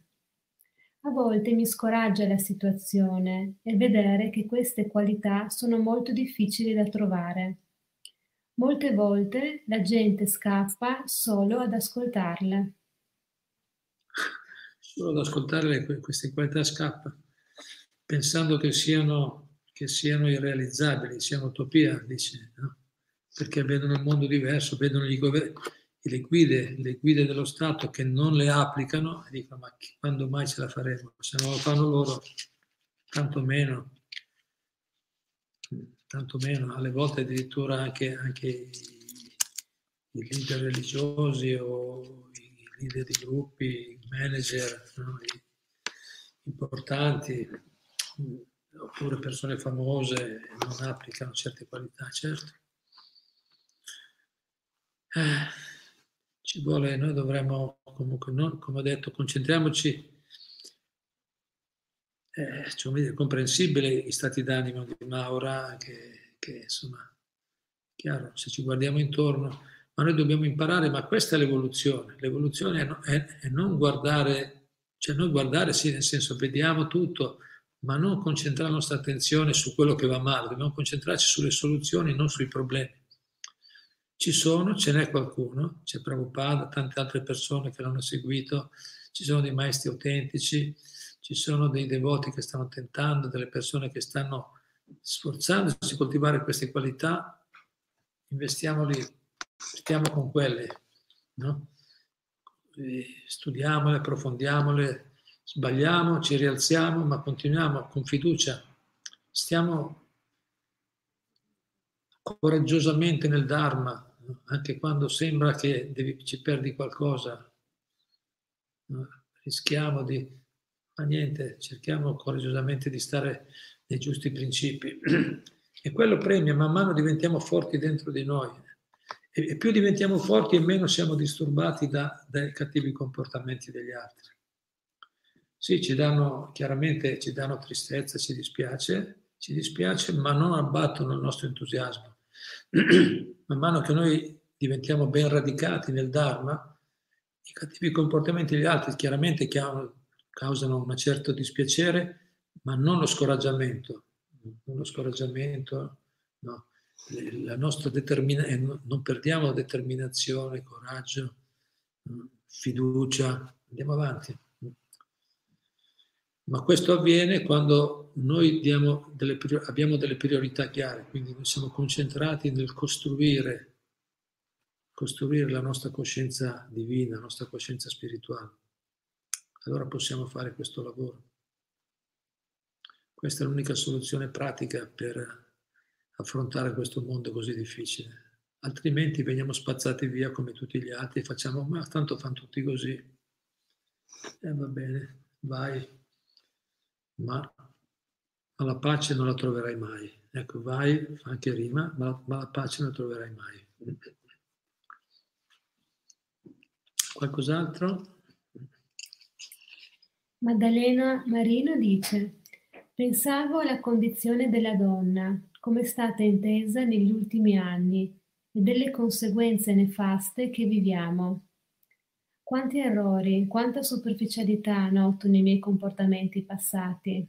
A volte mi scoraggia la situazione e vedere che queste qualità sono molto difficili da trovare. Molte volte la gente scappa solo ad ascoltarle. Solo ad ascoltare queste qualità scappa, pensando che siano, che siano irrealizzabili, siano utopia, dice, no? perché vedono un mondo diverso, vedono gli governi le guide, le guide dello Stato che non le applicano e dicono ma quando mai ce la faremo? Se non lo fanno loro, tanto meno, tanto meno, alle volte addirittura anche, anche i, leader religiosi o i leader di gruppi, manager no? Importanti, oppure persone famose non applicano certe qualità, certo. Eh ci vuole, noi dovremmo comunque, non, come ho detto, concentriamoci, eh, cioè, è comprensibile i stati d'animo di Maura, che, che insomma, chiaro, se ci guardiamo intorno, ma noi dobbiamo imparare, ma questa è l'evoluzione, l'evoluzione è, è, è non guardare, cioè non guardare sì, nel senso vediamo tutto, ma non concentrare la nostra attenzione su quello che va male, dobbiamo concentrarci sulle soluzioni, non sui problemi. Ci sono, ce n'è qualcuno, c'è Prabhupada, tante altre persone che l'hanno seguito, ci sono dei maestri autentici, ci sono dei devoti che stanno tentando, delle persone che stanno sforzandosi di coltivare queste qualità, investiamoli, stiamo con quelle, no? studiamole, approfondiamole, sbagliamo, ci rialziamo, ma continuiamo con fiducia, stiamo coraggiosamente nel Dharma, anche quando sembra che devi, ci perdi qualcosa, rischiamo di... Ma niente, cerchiamo coraggiosamente di stare nei giusti principi. E quello premia, man mano diventiamo forti dentro di noi. E, più diventiamo forti e meno siamo disturbati da, dai cattivi comportamenti degli altri. Sì, ci danno, chiaramente ci danno tristezza, ci dispiace, ci dispiace, ma non abbattono il nostro entusiasmo. man mano che noi diventiamo ben radicati nel Dharma, i cattivi comportamenti degli altri chiaramente causano un certo dispiacere, ma non lo scoraggiamento. Non lo scoraggiamento, no. La nostra determina- eh, non perdiamo determinazione, coraggio, fiducia, andiamo avanti. Ma questo avviene quando noi delle, abbiamo delle priorità chiare, quindi noi siamo concentrati nel costruire, costruire la nostra coscienza divina, la nostra coscienza spirituale. Allora possiamo fare questo lavoro. Questa è l'unica soluzione pratica per affrontare questo mondo così difficile. Altrimenti veniamo spazzati via come tutti gli altri facciamo, ma tanto fanno tutti così. E eh, va bene, vai ma, ma, la pace non la troverai mai. Ecco, vai, fa anche rima, ma, ma la pace non la troverai mai. Qualcos'altro? Maddalena Marino dice, pensavo alla condizione della donna, come è stata intesa negli ultimi anni, e delle conseguenze nefaste che viviamo. Quanti errori, quanta superficialità noto nei miei comportamenti passati.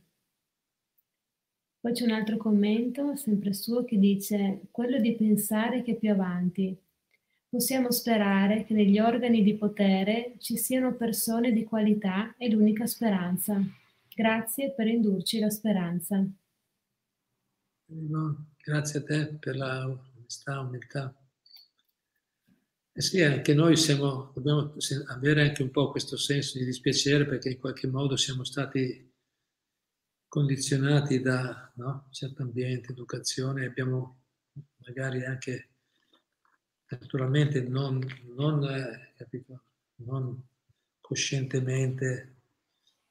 Poi c'è un altro commento, sempre suo, che dice quello di pensare che più avanti, possiamo sperare che negli organi di potere ci siano persone di qualità e l'unica speranza. Grazie per indurci la speranza. Grazie a te per la onestà, umiltà. Eh sì, anche noi siamo, dobbiamo avere anche un po' questo senso di dispiacere perché in qualche modo siamo stati condizionati da no? un certo ambiente, educazione, abbiamo magari anche naturalmente non, non, eh, capito, non coscientemente,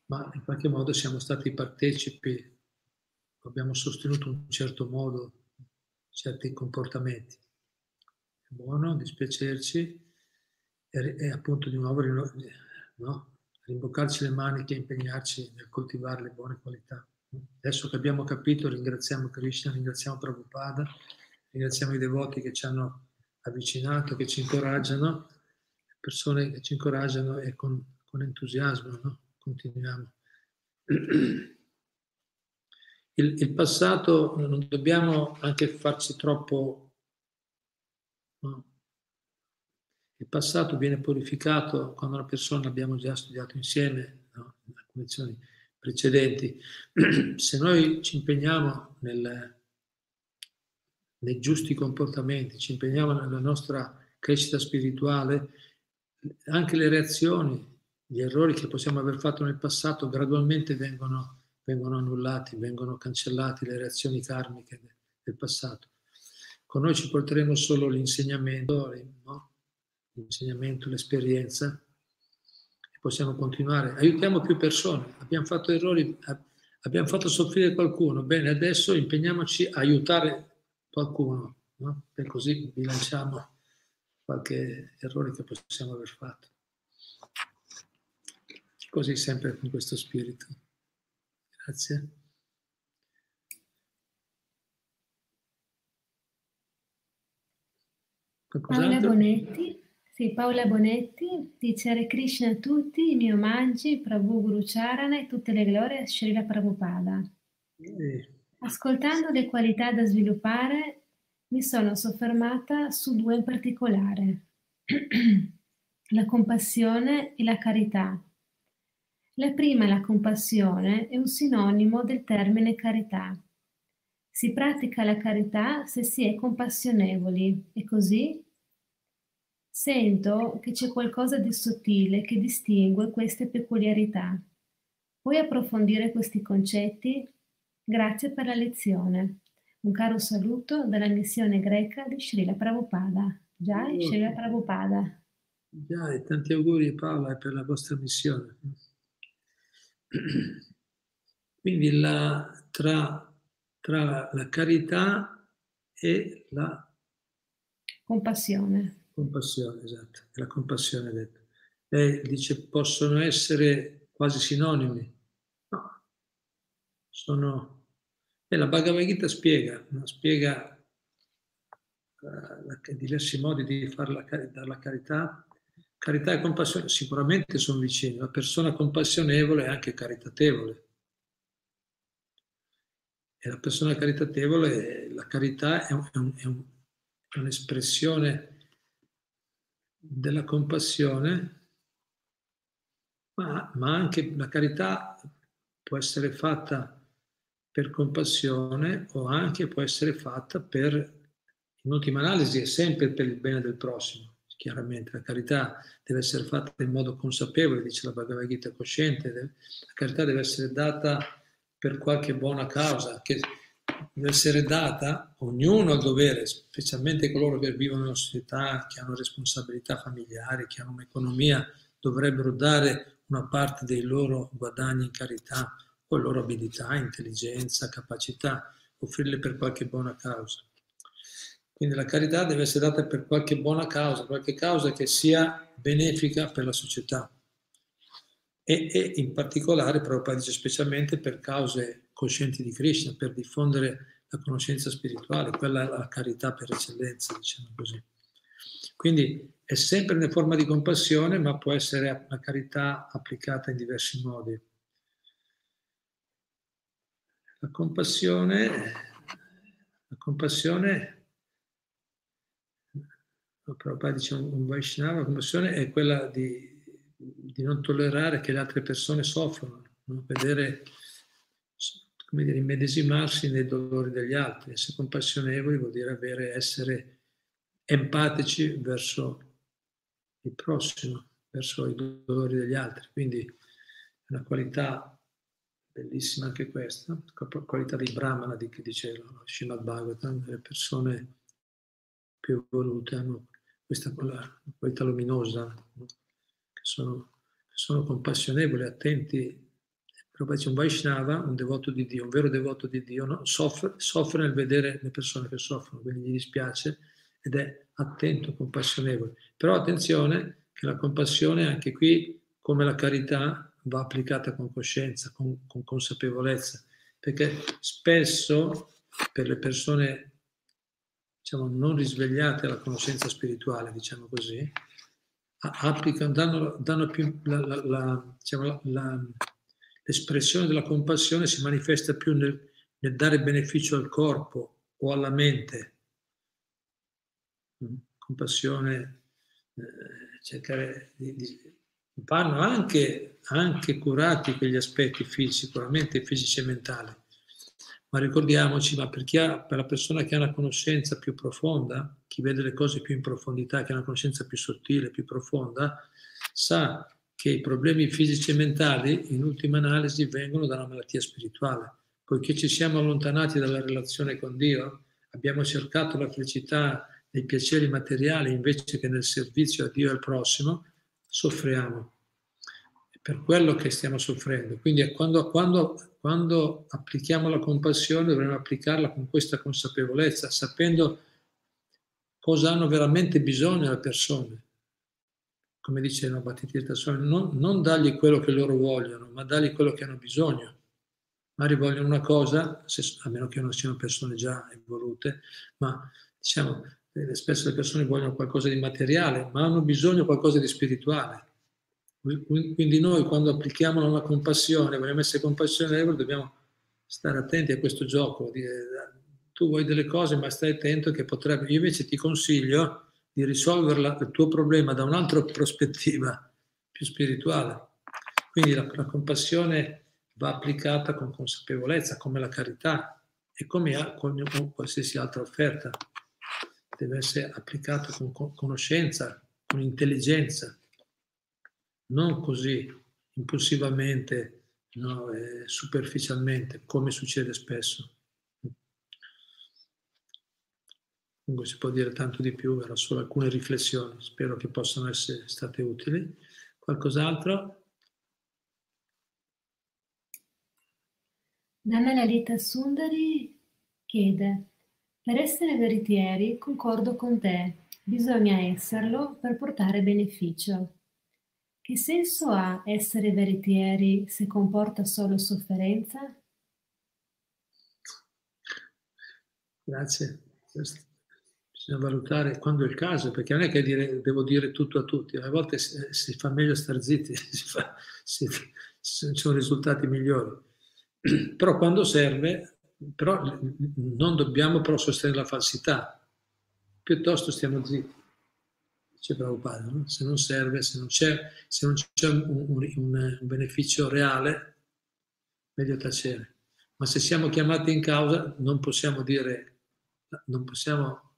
ma in qualche modo siamo stati partecipi, abbiamo sostenuto in un certo modo certi comportamenti. È buono dispiacerci e, e appunto di nuovo no? rimboccarci le maniche e impegnarci nel coltivare le buone qualità. Adesso che abbiamo capito, ringraziamo Krishna, ringraziamo Prabhupada, ringraziamo i devoti che ci hanno avvicinato, che ci incoraggiano, persone che ci incoraggiano e con, con entusiasmo no? continuiamo. Il, il, passato non dobbiamo anche farci troppo... No? Il passato viene purificato quando una persona abbiamo già studiato insieme, no? in alcune lezioni precedenti. Se noi ci impegniamo nel, nei giusti comportamenti, ci impegniamo nella nostra crescita spirituale, anche le reazioni, gli errori che possiamo aver fatto nel passato gradualmente vengono, vengono annullati, vengono cancellati le reazioni karmiche del passato. Con noi ci porteremo solo l'insegnamento, no? l'insegnamento, l'esperienza e possiamo continuare. Aiutiamo più persone, abbiamo fatto errori, abbiamo fatto soffrire qualcuno, bene, adesso impegniamoci a aiutare qualcuno, no? e così bilanciamo qualche errore che possiamo aver fatto. Così sempre con questo spirito. Grazie. Paola Bonetti, sì, Paola Bonetti dice Hare Krishna a tutti, i miei omaggi, Prabhu Guru Charana e tutte le glorie a Srila Prabhupada. Eh. Ascoltando le qualità da sviluppare, mi sono soffermata su due in particolare, la compassione e la carità. La prima, la compassione, è un sinonimo del termine carità. Si pratica la carità se si è compassionevoli e così sento che c'è qualcosa di sottile che distingue queste peculiarità. Puoi approfondire questi concetti? Grazie per la lezione. Un caro saluto dalla missione greca di Srila Prabhupada. Jai Srila Prabhupada. Jai, tanti auguri Paola per la vostra missione. Quindi la, tra, tra la carità e la compassione. Compassione, esatto, la compassione detto. Lei dice possono essere quasi sinonimi. No, sono e la Bhagavad Gita spiega, spiega uh, diversi modi di fare la, la carità. Carità e compassione sicuramente sono vicini, la persona compassionevole è anche caritatevole. E la persona caritatevole, la carità è, un, è, un, è, un, è un'espressione della compassione, ma, ma anche la carità può essere fatta per compassione o anche può essere fatta per, in ultima analisi, è sempre per il bene del prossimo. Chiaramente la carità deve essere fatta in modo consapevole, dice la Bhagavad Gita cosciente, la carità deve essere data per qualche buona causa, che deve essere data, ognuno ha il dovere, specialmente coloro che vivono in una società, che hanno responsabilità familiari, che hanno un'economia, dovrebbero dare una parte dei loro guadagni in carità o loro abilità, intelligenza, capacità, offrirle per qualche buona causa. Quindi la carità deve essere data per qualche buona causa, qualche causa che sia benefica per la società. E, e in particolare, Prabhupada dice specialmente per cause coscienti di Krishna, per diffondere la conoscenza spirituale, quella è la carità per eccellenza, diciamo così. Quindi è sempre in forma di compassione, ma può essere una carità applicata in diversi modi. La compassione, la compassione Prabhupada dice un Vaishnava, compassione è quella di, di, non tollerare che le altre persone soffrono, no? vedere, come dire, immedesimarsi nei dolori degli altri. Essere compassionevoli vuol dire avere, essere empatici verso il prossimo, verso i dolori degli altri. Quindi è una qualità bellissima anche questa, qualità di Brahmana di che diceva Srimad Bhagavatam, le persone più evolute hanno questa qualità luminosa, che sono, che sono compassionevoli, attenti. Però c'è un Vaishnava, un devoto di Dio, un vero devoto di Dio, no? soffre, soffre nel vedere le persone che soffrono, quindi gli dispiace ed è attento, compassionevole. Però attenzione che la compassione anche qui, come la carità, va applicata con coscienza, con, con consapevolezza, perché spesso per le persone diciamo, non risvegliate alla conoscenza spirituale, diciamo così, applicano, danno, danno più la, la, la, diciamo, l'espressione della compassione si manifesta più nel, nel, dare beneficio al corpo o alla mente. Mm? Compassione, eh, cercare di, di vanno anche, anche curati quegli aspetti fisici, sicuramente fisici e mentali, ma ricordiamoci, ma per, ha, per la persona che ha una conoscenza più profonda, chi vede le cose più in profondità, che ha una conoscenza più sottile, più profonda, sa che i problemi fisici e mentali, in ultima analisi, vengono da una malattia spirituale. Poiché ci siamo allontanati dalla relazione con Dio, abbiamo cercato la felicità nei piaceri materiali invece che nel servizio a Dio e al prossimo, soffriamo. Per quello che stiamo soffrendo. Quindi quando, quando, quando applichiamo la compassione dovremmo applicarla con questa consapevolezza, sapendo cosa hanno veramente bisogno le persone. Come dice no, Battitirta non, non dargli quello che loro vogliono, ma dargli quello che hanno bisogno. Magari vogliono una cosa, se, a meno che non siano persone già evolute, ma diciamo, spesso le persone vogliono qualcosa di materiale, ma hanno bisogno di qualcosa di spirituale. Quindi noi quando applichiamo una compassione, vogliamo essere compassionevoli, dobbiamo stare attenti a questo gioco. tu vuoi delle cose, ma stai attento che potrebbe... Io invece ti consiglio di risolvere il tuo problema da un'altra prospettiva più spirituale. Quindi la, la compassione va applicata con consapevolezza, come la carità e come, come qualsiasi altra offerta deve essere applicato con conoscenza, con intelligenza, non così impulsivamente, no, eh, superficialmente, come succede spesso. Comunque si può dire tanto di più, erano solo alcune riflessioni, spero che possano essere state utili. Qualcos'altro? Dana Lalita Sundari chiede per essere veritieri concordo con te, bisogna esserlo per portare beneficio. Che senso ha essere veritieri se comporta solo sofferenza? Grazie. Bisogna valutare quando è il caso, perché non è che dire, devo dire tutto a tutti, a volte si, si fa meglio star zitti, si fa, si, ci sono risultati migliori. Però quando serve però non dobbiamo però sostenere la falsità, piuttosto stiamo zitti. Dice Prabhupada, no? se non serve, se non c'è, se non c'è un, un, un, beneficio reale, meglio tacere. Ma se siamo chiamati in causa, non possiamo dire, non possiamo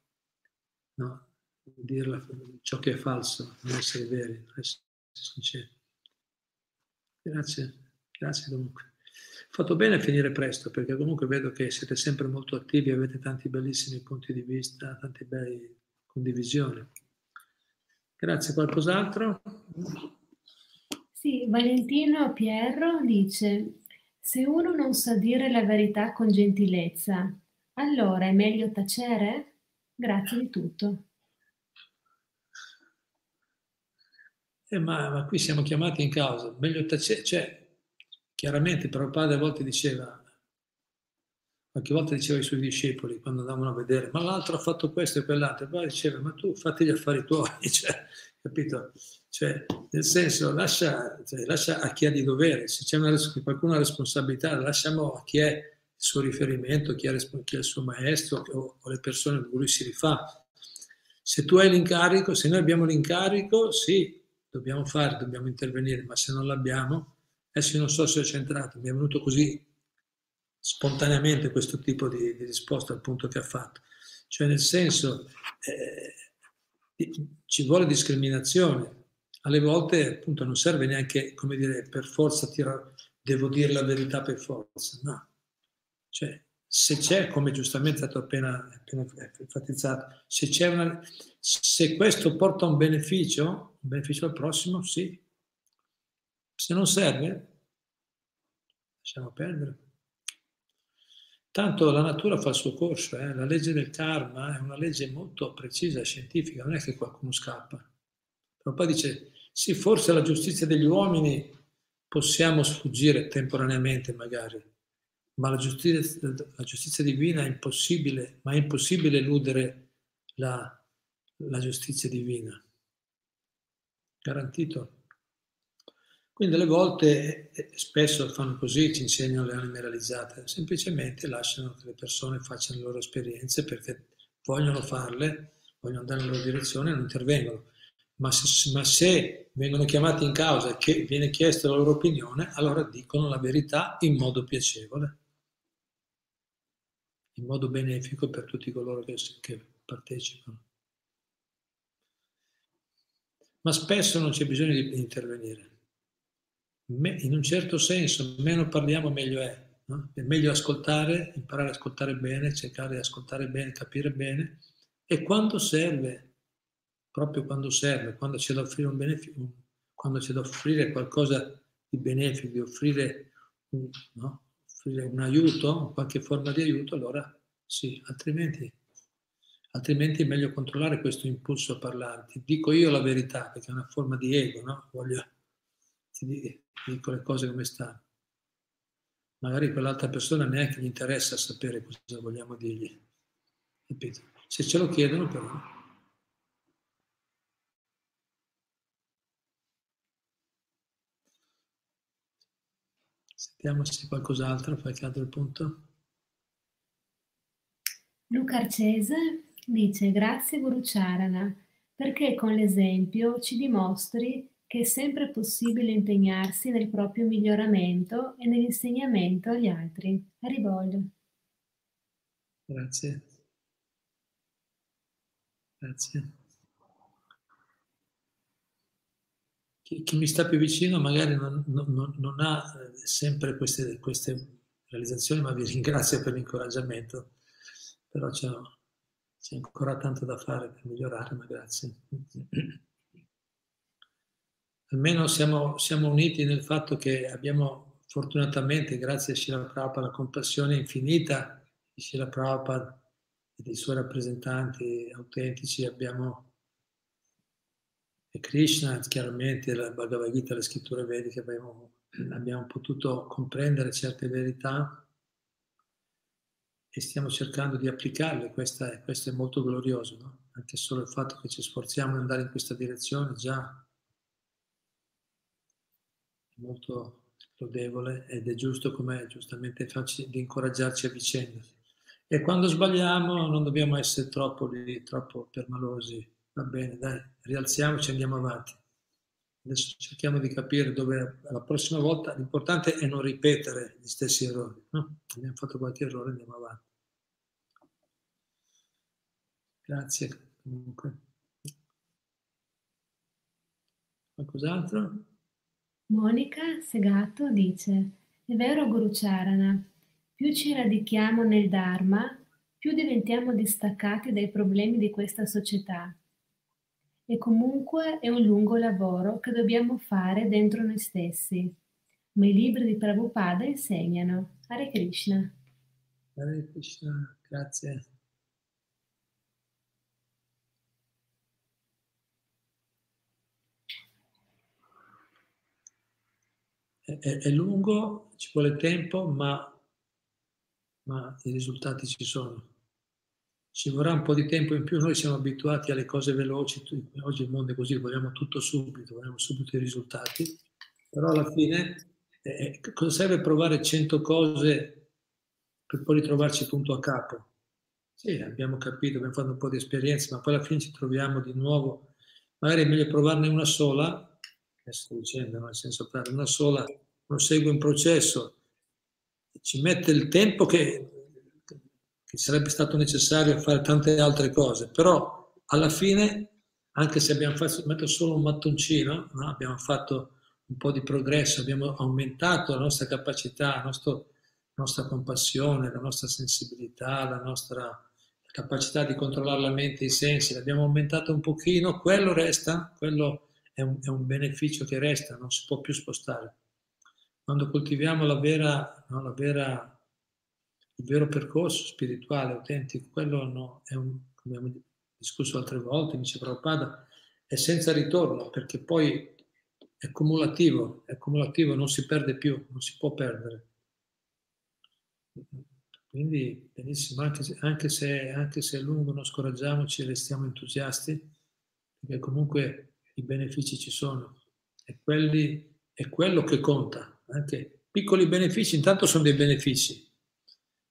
no, dire ciò che è falso, non essere veri, non essere sinceri. Grazie, grazie comunque fatto bene a finire presto perché comunque vedo che siete sempre molto attivi, avete tanti bellissimi punti di vista, tante belle condivisioni. Grazie, qualcos'altro? Sì, Valentino Pierro dice, se uno non sa dire la verità con gentilezza, allora è meglio tacere? Grazie di tutto. Eh, ma, ma, qui siamo chiamati in causa, meglio tacere, cioè Chiaramente Prabhupada a volte diceva, qualche volta diceva ai suoi discepoli quando andavano a vedere, ma l'altro ha fatto questo e quell'altro, e poi diceva, ma tu fatti gli affari tuoi, cioè, capito? Cioè, nel senso, lascia, cioè, lascia, a chi ha di dovere, se c'è una, qualcuno ha responsabilità, lasciamo a chi è il suo riferimento, chi è, chi è il suo maestro o, o le persone a cui si rifà. Se tu hai l'incarico, se noi abbiamo l'incarico, sì, dobbiamo fare, dobbiamo intervenire, ma se non l'abbiamo, adesso non so se ho centrato, mi è venuto così spontaneamente questo tipo di, di risposta al punto che ha fatto. Cioè nel senso, eh, ci vuole discriminazione. Alle volte appunto non serve neanche, come dire, per forza tirare, devo dire la verità per forza, no. Cioè, se c'è, come giustamente è stato appena, appena enfatizzato, se, c'è una, se questo porta un beneficio, un beneficio al prossimo, sì. Se non serve, lasciamo perdere. Tanto la natura fa il suo corso, eh? la legge del karma è una legge molto precisa scientifica, non è che qualcuno scappa. Però poi dice, sì, forse la giustizia degli uomini possiamo sfuggire temporaneamente magari, ma la giustizia, la giustizia divina è impossibile, ma è impossibile eludere la, la giustizia divina. Garantito. Quindi alle volte, eh, spesso fanno così, ci insegnano le anime realizzate, semplicemente lasciano che le persone facciano le loro esperienze perché vogliono farle, vogliono andare nella loro direzione e non intervengono. Ma se, ma se vengono chiamati in causa e viene chiesta la loro opinione, allora dicono la verità in modo piacevole, in modo benefico per tutti coloro che, che partecipano. Ma spesso non c'è bisogno di intervenire in un certo senso, meno parliamo meglio è. No? È meglio ascoltare, imparare ad ascoltare bene, cercare di ascoltare bene, capire bene e quando serve, proprio quando serve, quando c'è da offrire un beneficio, quando c'è da offrire qualcosa di benefico, di offrire un, no? offrire un aiuto, qualche forma di aiuto, allora sì, altrimenti, altrimenti è meglio controllare questo impulso a parlare. Ti dico io la verità, perché è una forma di ego, no? Voglio, ti dico le cose come stanno. Magari quell'altra persona neanche gli interessa sapere cosa vogliamo dirgli. Capito? Se ce lo chiedono però. Sentiamo se qualcos'altro, qualche altro punto. Luca Arcese dice grazie Guru Charana perché con l'esempio ci dimostri che è sempre possibile impegnarsi nel proprio miglioramento e nell'insegnamento agli altri. Arrivoglio. Grazie. Grazie. Chi, chi, mi sta più vicino magari non, non, non ha eh, sempre queste, queste, realizzazioni, ma vi ringrazio per l'incoraggiamento, però c'è, c'è ancora tanto da fare per migliorare, ma grazie almeno siamo, siamo, uniti nel fatto che abbiamo fortunatamente, grazie a Shila Prabhupada, la compassione infinita di Shila Prabhupada e dei suoi rappresentanti autentici, abbiamo e Krishna, chiaramente la Bhagavad Gita, le scritture vediche, abbiamo, abbiamo potuto comprendere certe verità e stiamo cercando di applicarle, questo è molto glorioso, no? anche solo il fatto che ci sforziamo di andare in questa direzione già molto lodevole ed è giusto come giustamente facile di incoraggiarci a vicenda. E quando sbagliamo non dobbiamo essere troppo, lì, troppo permalosi. Va bene, dai, rialziamoci e andiamo avanti. Adesso cerchiamo di capire dove la prossima volta l'importante è non ripetere gli stessi errori. No? Abbiamo fatto qualche errore, andiamo avanti. Grazie comunque. Qualcos'altro? Monica Segato dice: È vero Guru Charana, più ci radichiamo nel Dharma, più diventiamo distaccati dai problemi di questa società. E comunque è un lungo lavoro che dobbiamo fare dentro noi stessi. Ma i libri di Prabhupada insegnano. Hare Krishna. Hare Krishna, grazie. È, è lungo, ci vuole tempo, ma, ma i risultati ci sono. Ci vorrà un po' di tempo in più, noi siamo abituati alle cose veloci, oggi il mondo è così, vogliamo tutto subito, vogliamo subito i risultati, però alla fine eh, cosa serve provare cento cose per poi ritrovarci punto a capo? Sì, abbiamo capito, abbiamo fatto un po' di esperienza, ma poi alla fine ci troviamo di nuovo. Magari è meglio provarne una sola, sto dicendo, nel senso per una sola, uno segue un processo, ci mette il tempo che, che sarebbe stato necessario fare tante altre cose, però alla fine, anche se abbiamo fatto solo un mattoncino, no? abbiamo fatto un po' di progresso, abbiamo aumentato la nostra capacità, la nostra, nostra compassione, la nostra sensibilità, la nostra capacità di controllare la mente e i sensi, l'abbiamo aumentato un pochino, quello resta, quello è un, è un, beneficio che resta, non si può più spostare. Quando coltiviamo la vera, no, la vera, il vero percorso spirituale, autentico, quello no, è un, come abbiamo discusso altre volte, dice Prabhupada, è senza ritorno, perché poi è cumulativo, è cumulativo, non si perde più, non si può perdere. Quindi benissimo, anche se, anche se, anche se è lungo non scoraggiamoci, restiamo entusiasti, perché comunque i benefici ci sono e quelli, è quello che conta. Anche piccoli benefici, intanto sono dei benefici.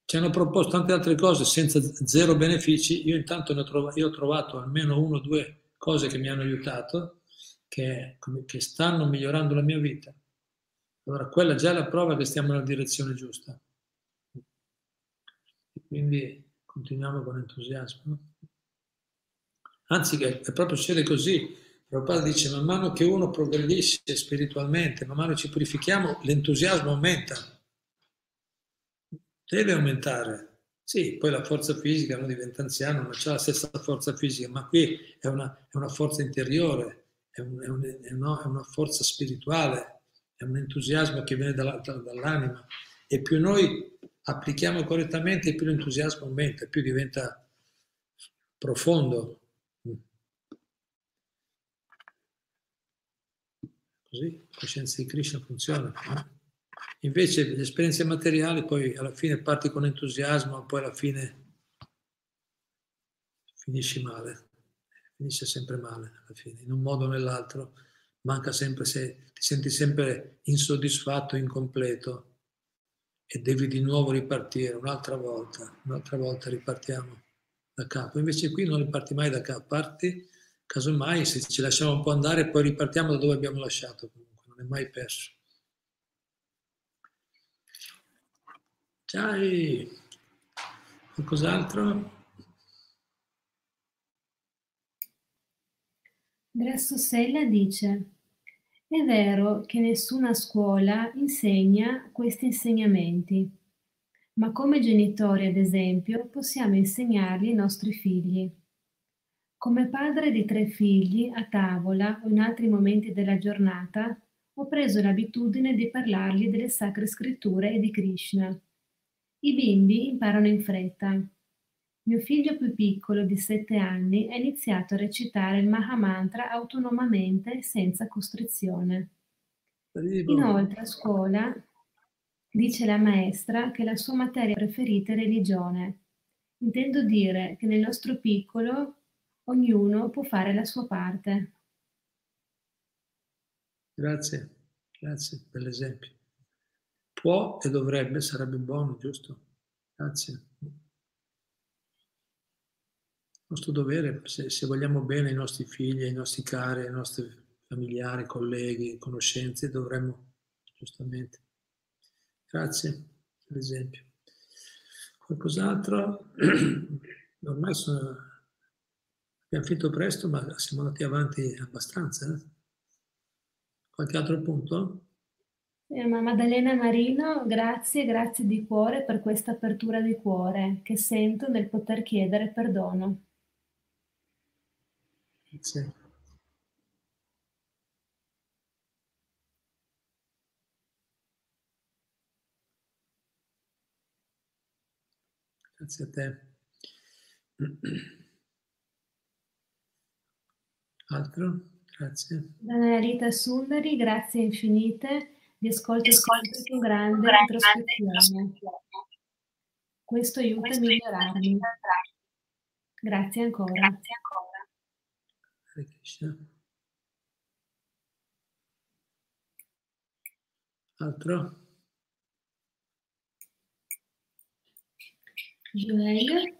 Ci hanno proposto tante altre cose senza zero benefici, io intanto ne ho trovato, io ho trovato almeno uno o due cose che mi hanno aiutato che, che stanno migliorando la mia vita. Allora quella già è la prova che stiamo nella direzione giusta. E quindi continuiamo con entusiasmo. Anzi, è proprio succede così. Prabhupada dice, man mano che uno progredisce spiritualmente, man mano ci purifichiamo, l'entusiasmo aumenta. Deve aumentare. Sì, poi la forza fisica, uno diventa anziano, non c'è la stessa forza fisica, ma qui è una, è una forza interiore, è, un, è, un, è, una, forza spirituale, è un entusiasmo che viene dalla, dall'anima e più noi applichiamo correttamente, più l'entusiasmo aumenta, più diventa profondo. Così la coscienza di Krishna funziona. Invece le esperienze materiali poi alla fine parti con entusiasmo, poi alla fine finisci male finisce sempre male alla fine, in un modo o nell'altro, manca sempre se ti senti sempre insoddisfatto, incompleto e devi di nuovo ripartire un'altra volta, un'altra volta ripartiamo da capo. Invece qui non riparti mai da capo, parti, casomai se ci lasciamo un po' andare poi ripartiamo da dove abbiamo lasciato comunque, non è mai perso. Ciao! Qualcos'altro? Grassosella dice: È vero che nessuna scuola insegna questi insegnamenti, ma come genitori, ad esempio, possiamo insegnarli ai nostri figli. Come padre di tre figli, a tavola o in altri momenti della giornata, ho preso l'abitudine di parlargli delle sacre scritture e di Krishna. I bimbi imparano in fretta mio figlio più piccolo di sette anni ha iniziato a recitare il Mahamantra autonomamente senza costrizione. Inoltre a scuola dice la maestra che la sua materia preferita è religione. Intendo dire che nel nostro piccolo ognuno può fare la sua parte. Grazie, grazie per l'esempio. Può e dovrebbe, sarebbe buono, giusto? Grazie nostro dovere, se, se, vogliamo bene ai nostri figli, ai nostri cari, ai nostri familiari, colleghi, conoscenze, dovremmo giustamente. Grazie, per esempio. Qualcos'altro? Ormai sono, abbiamo finito presto, ma siamo andati avanti abbastanza. Eh? Qualche altro punto? Eh, Maddalena Marino, grazie, grazie di cuore per questa apertura di cuore che sento nel poter chiedere perdono. Grazie. Grazie a te. Altro? Grazie. Dana Rita Sundari, grazie infinite. Vi ascolto sempre con grande introspezione. Questo aiuta a migliorarmi. Grazie ancora. Grazie ancora. Altro? Joel.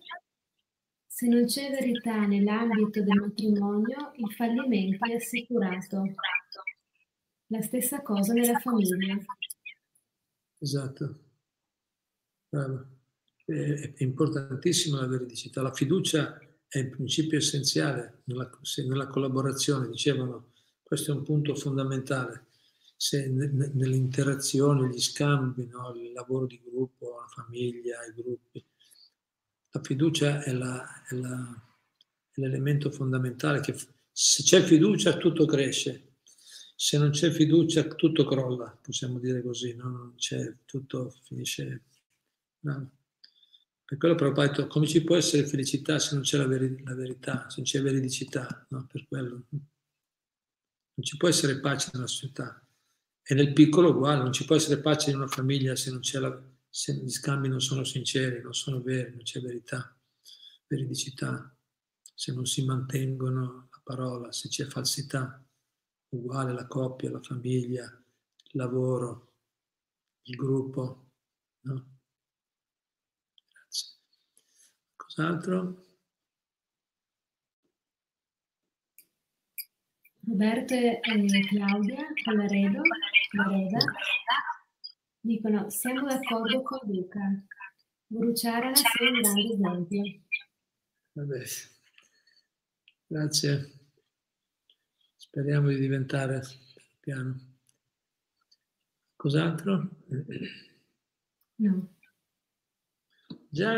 Se non c'è verità nell'ambito del matrimonio, il fallimento è assicurato. La stessa cosa nella famiglia. Esatto. Bravo. È, importantissima la veridicità. La fiducia è il principio essenziale nella, nella collaborazione, dicevano, questo è un punto fondamentale. Se nelle interazioni, gli scambi, no? il lavoro di gruppo, la famiglia, i gruppi, la fiducia è, la, è, la, è l'elemento fondamentale che se c'è fiducia tutto cresce, se non c'è fiducia tutto crolla, possiamo dire così, no? tutto finisce. No. Per quello proprio detto, come ci può essere felicità se non c'è la, veri- la verità, se non c'è veridicità, no? per quello. Non ci può essere pace nella società. E nel piccolo uguale, non ci può essere pace in una famiglia se non c'è la, se gli scambi non sono sinceri, non sono veri, non c'è verità, veridicità, se non si mantengono la parola, se c'è falsità, uguale la coppia, la famiglia, il lavoro, il gruppo. No? Grazie. Cos'altro? Roberto e Claudia, Collaredo, Clareda, dicono siamo d'accordo con Luca. Bruciare la sia un grande esempio. Vabbè. Grazie. Speriamo di diventare piano. Cos'altro? No. Già,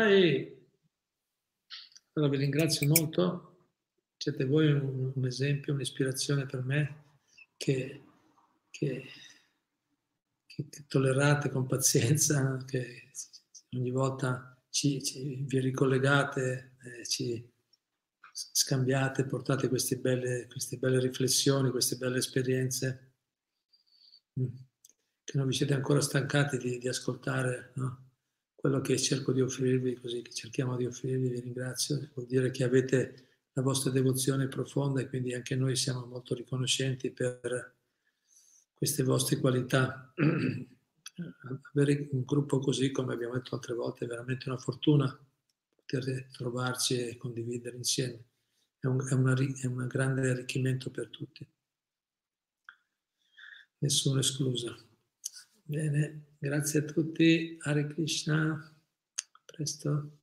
allora vi ringrazio molto. Siete voi un, un esempio, un'ispirazione per me che, che che tollerate con pazienza, che ogni volta ci, ci, vi ricollegate, eh, ci scambiate, portate queste belle, queste belle riflessioni, queste belle esperienze, mm, che non vi siete ancora stancati di, di ascoltare no? quello che cerco di offrirvi, così che cerchiamo di offrirvi, vi ringrazio, vuol dire che avete la vostra devozione profonda e quindi anche noi siamo molto riconoscenti per queste vostre qualità. Avere un gruppo così, come abbiamo detto altre volte, è veramente una fortuna poter trovarci e condividere insieme. È un, è una, è un grande arricchimento per tutti. Nessuno escluso. Bene, grazie a tutti. Hare Krishna. A presto.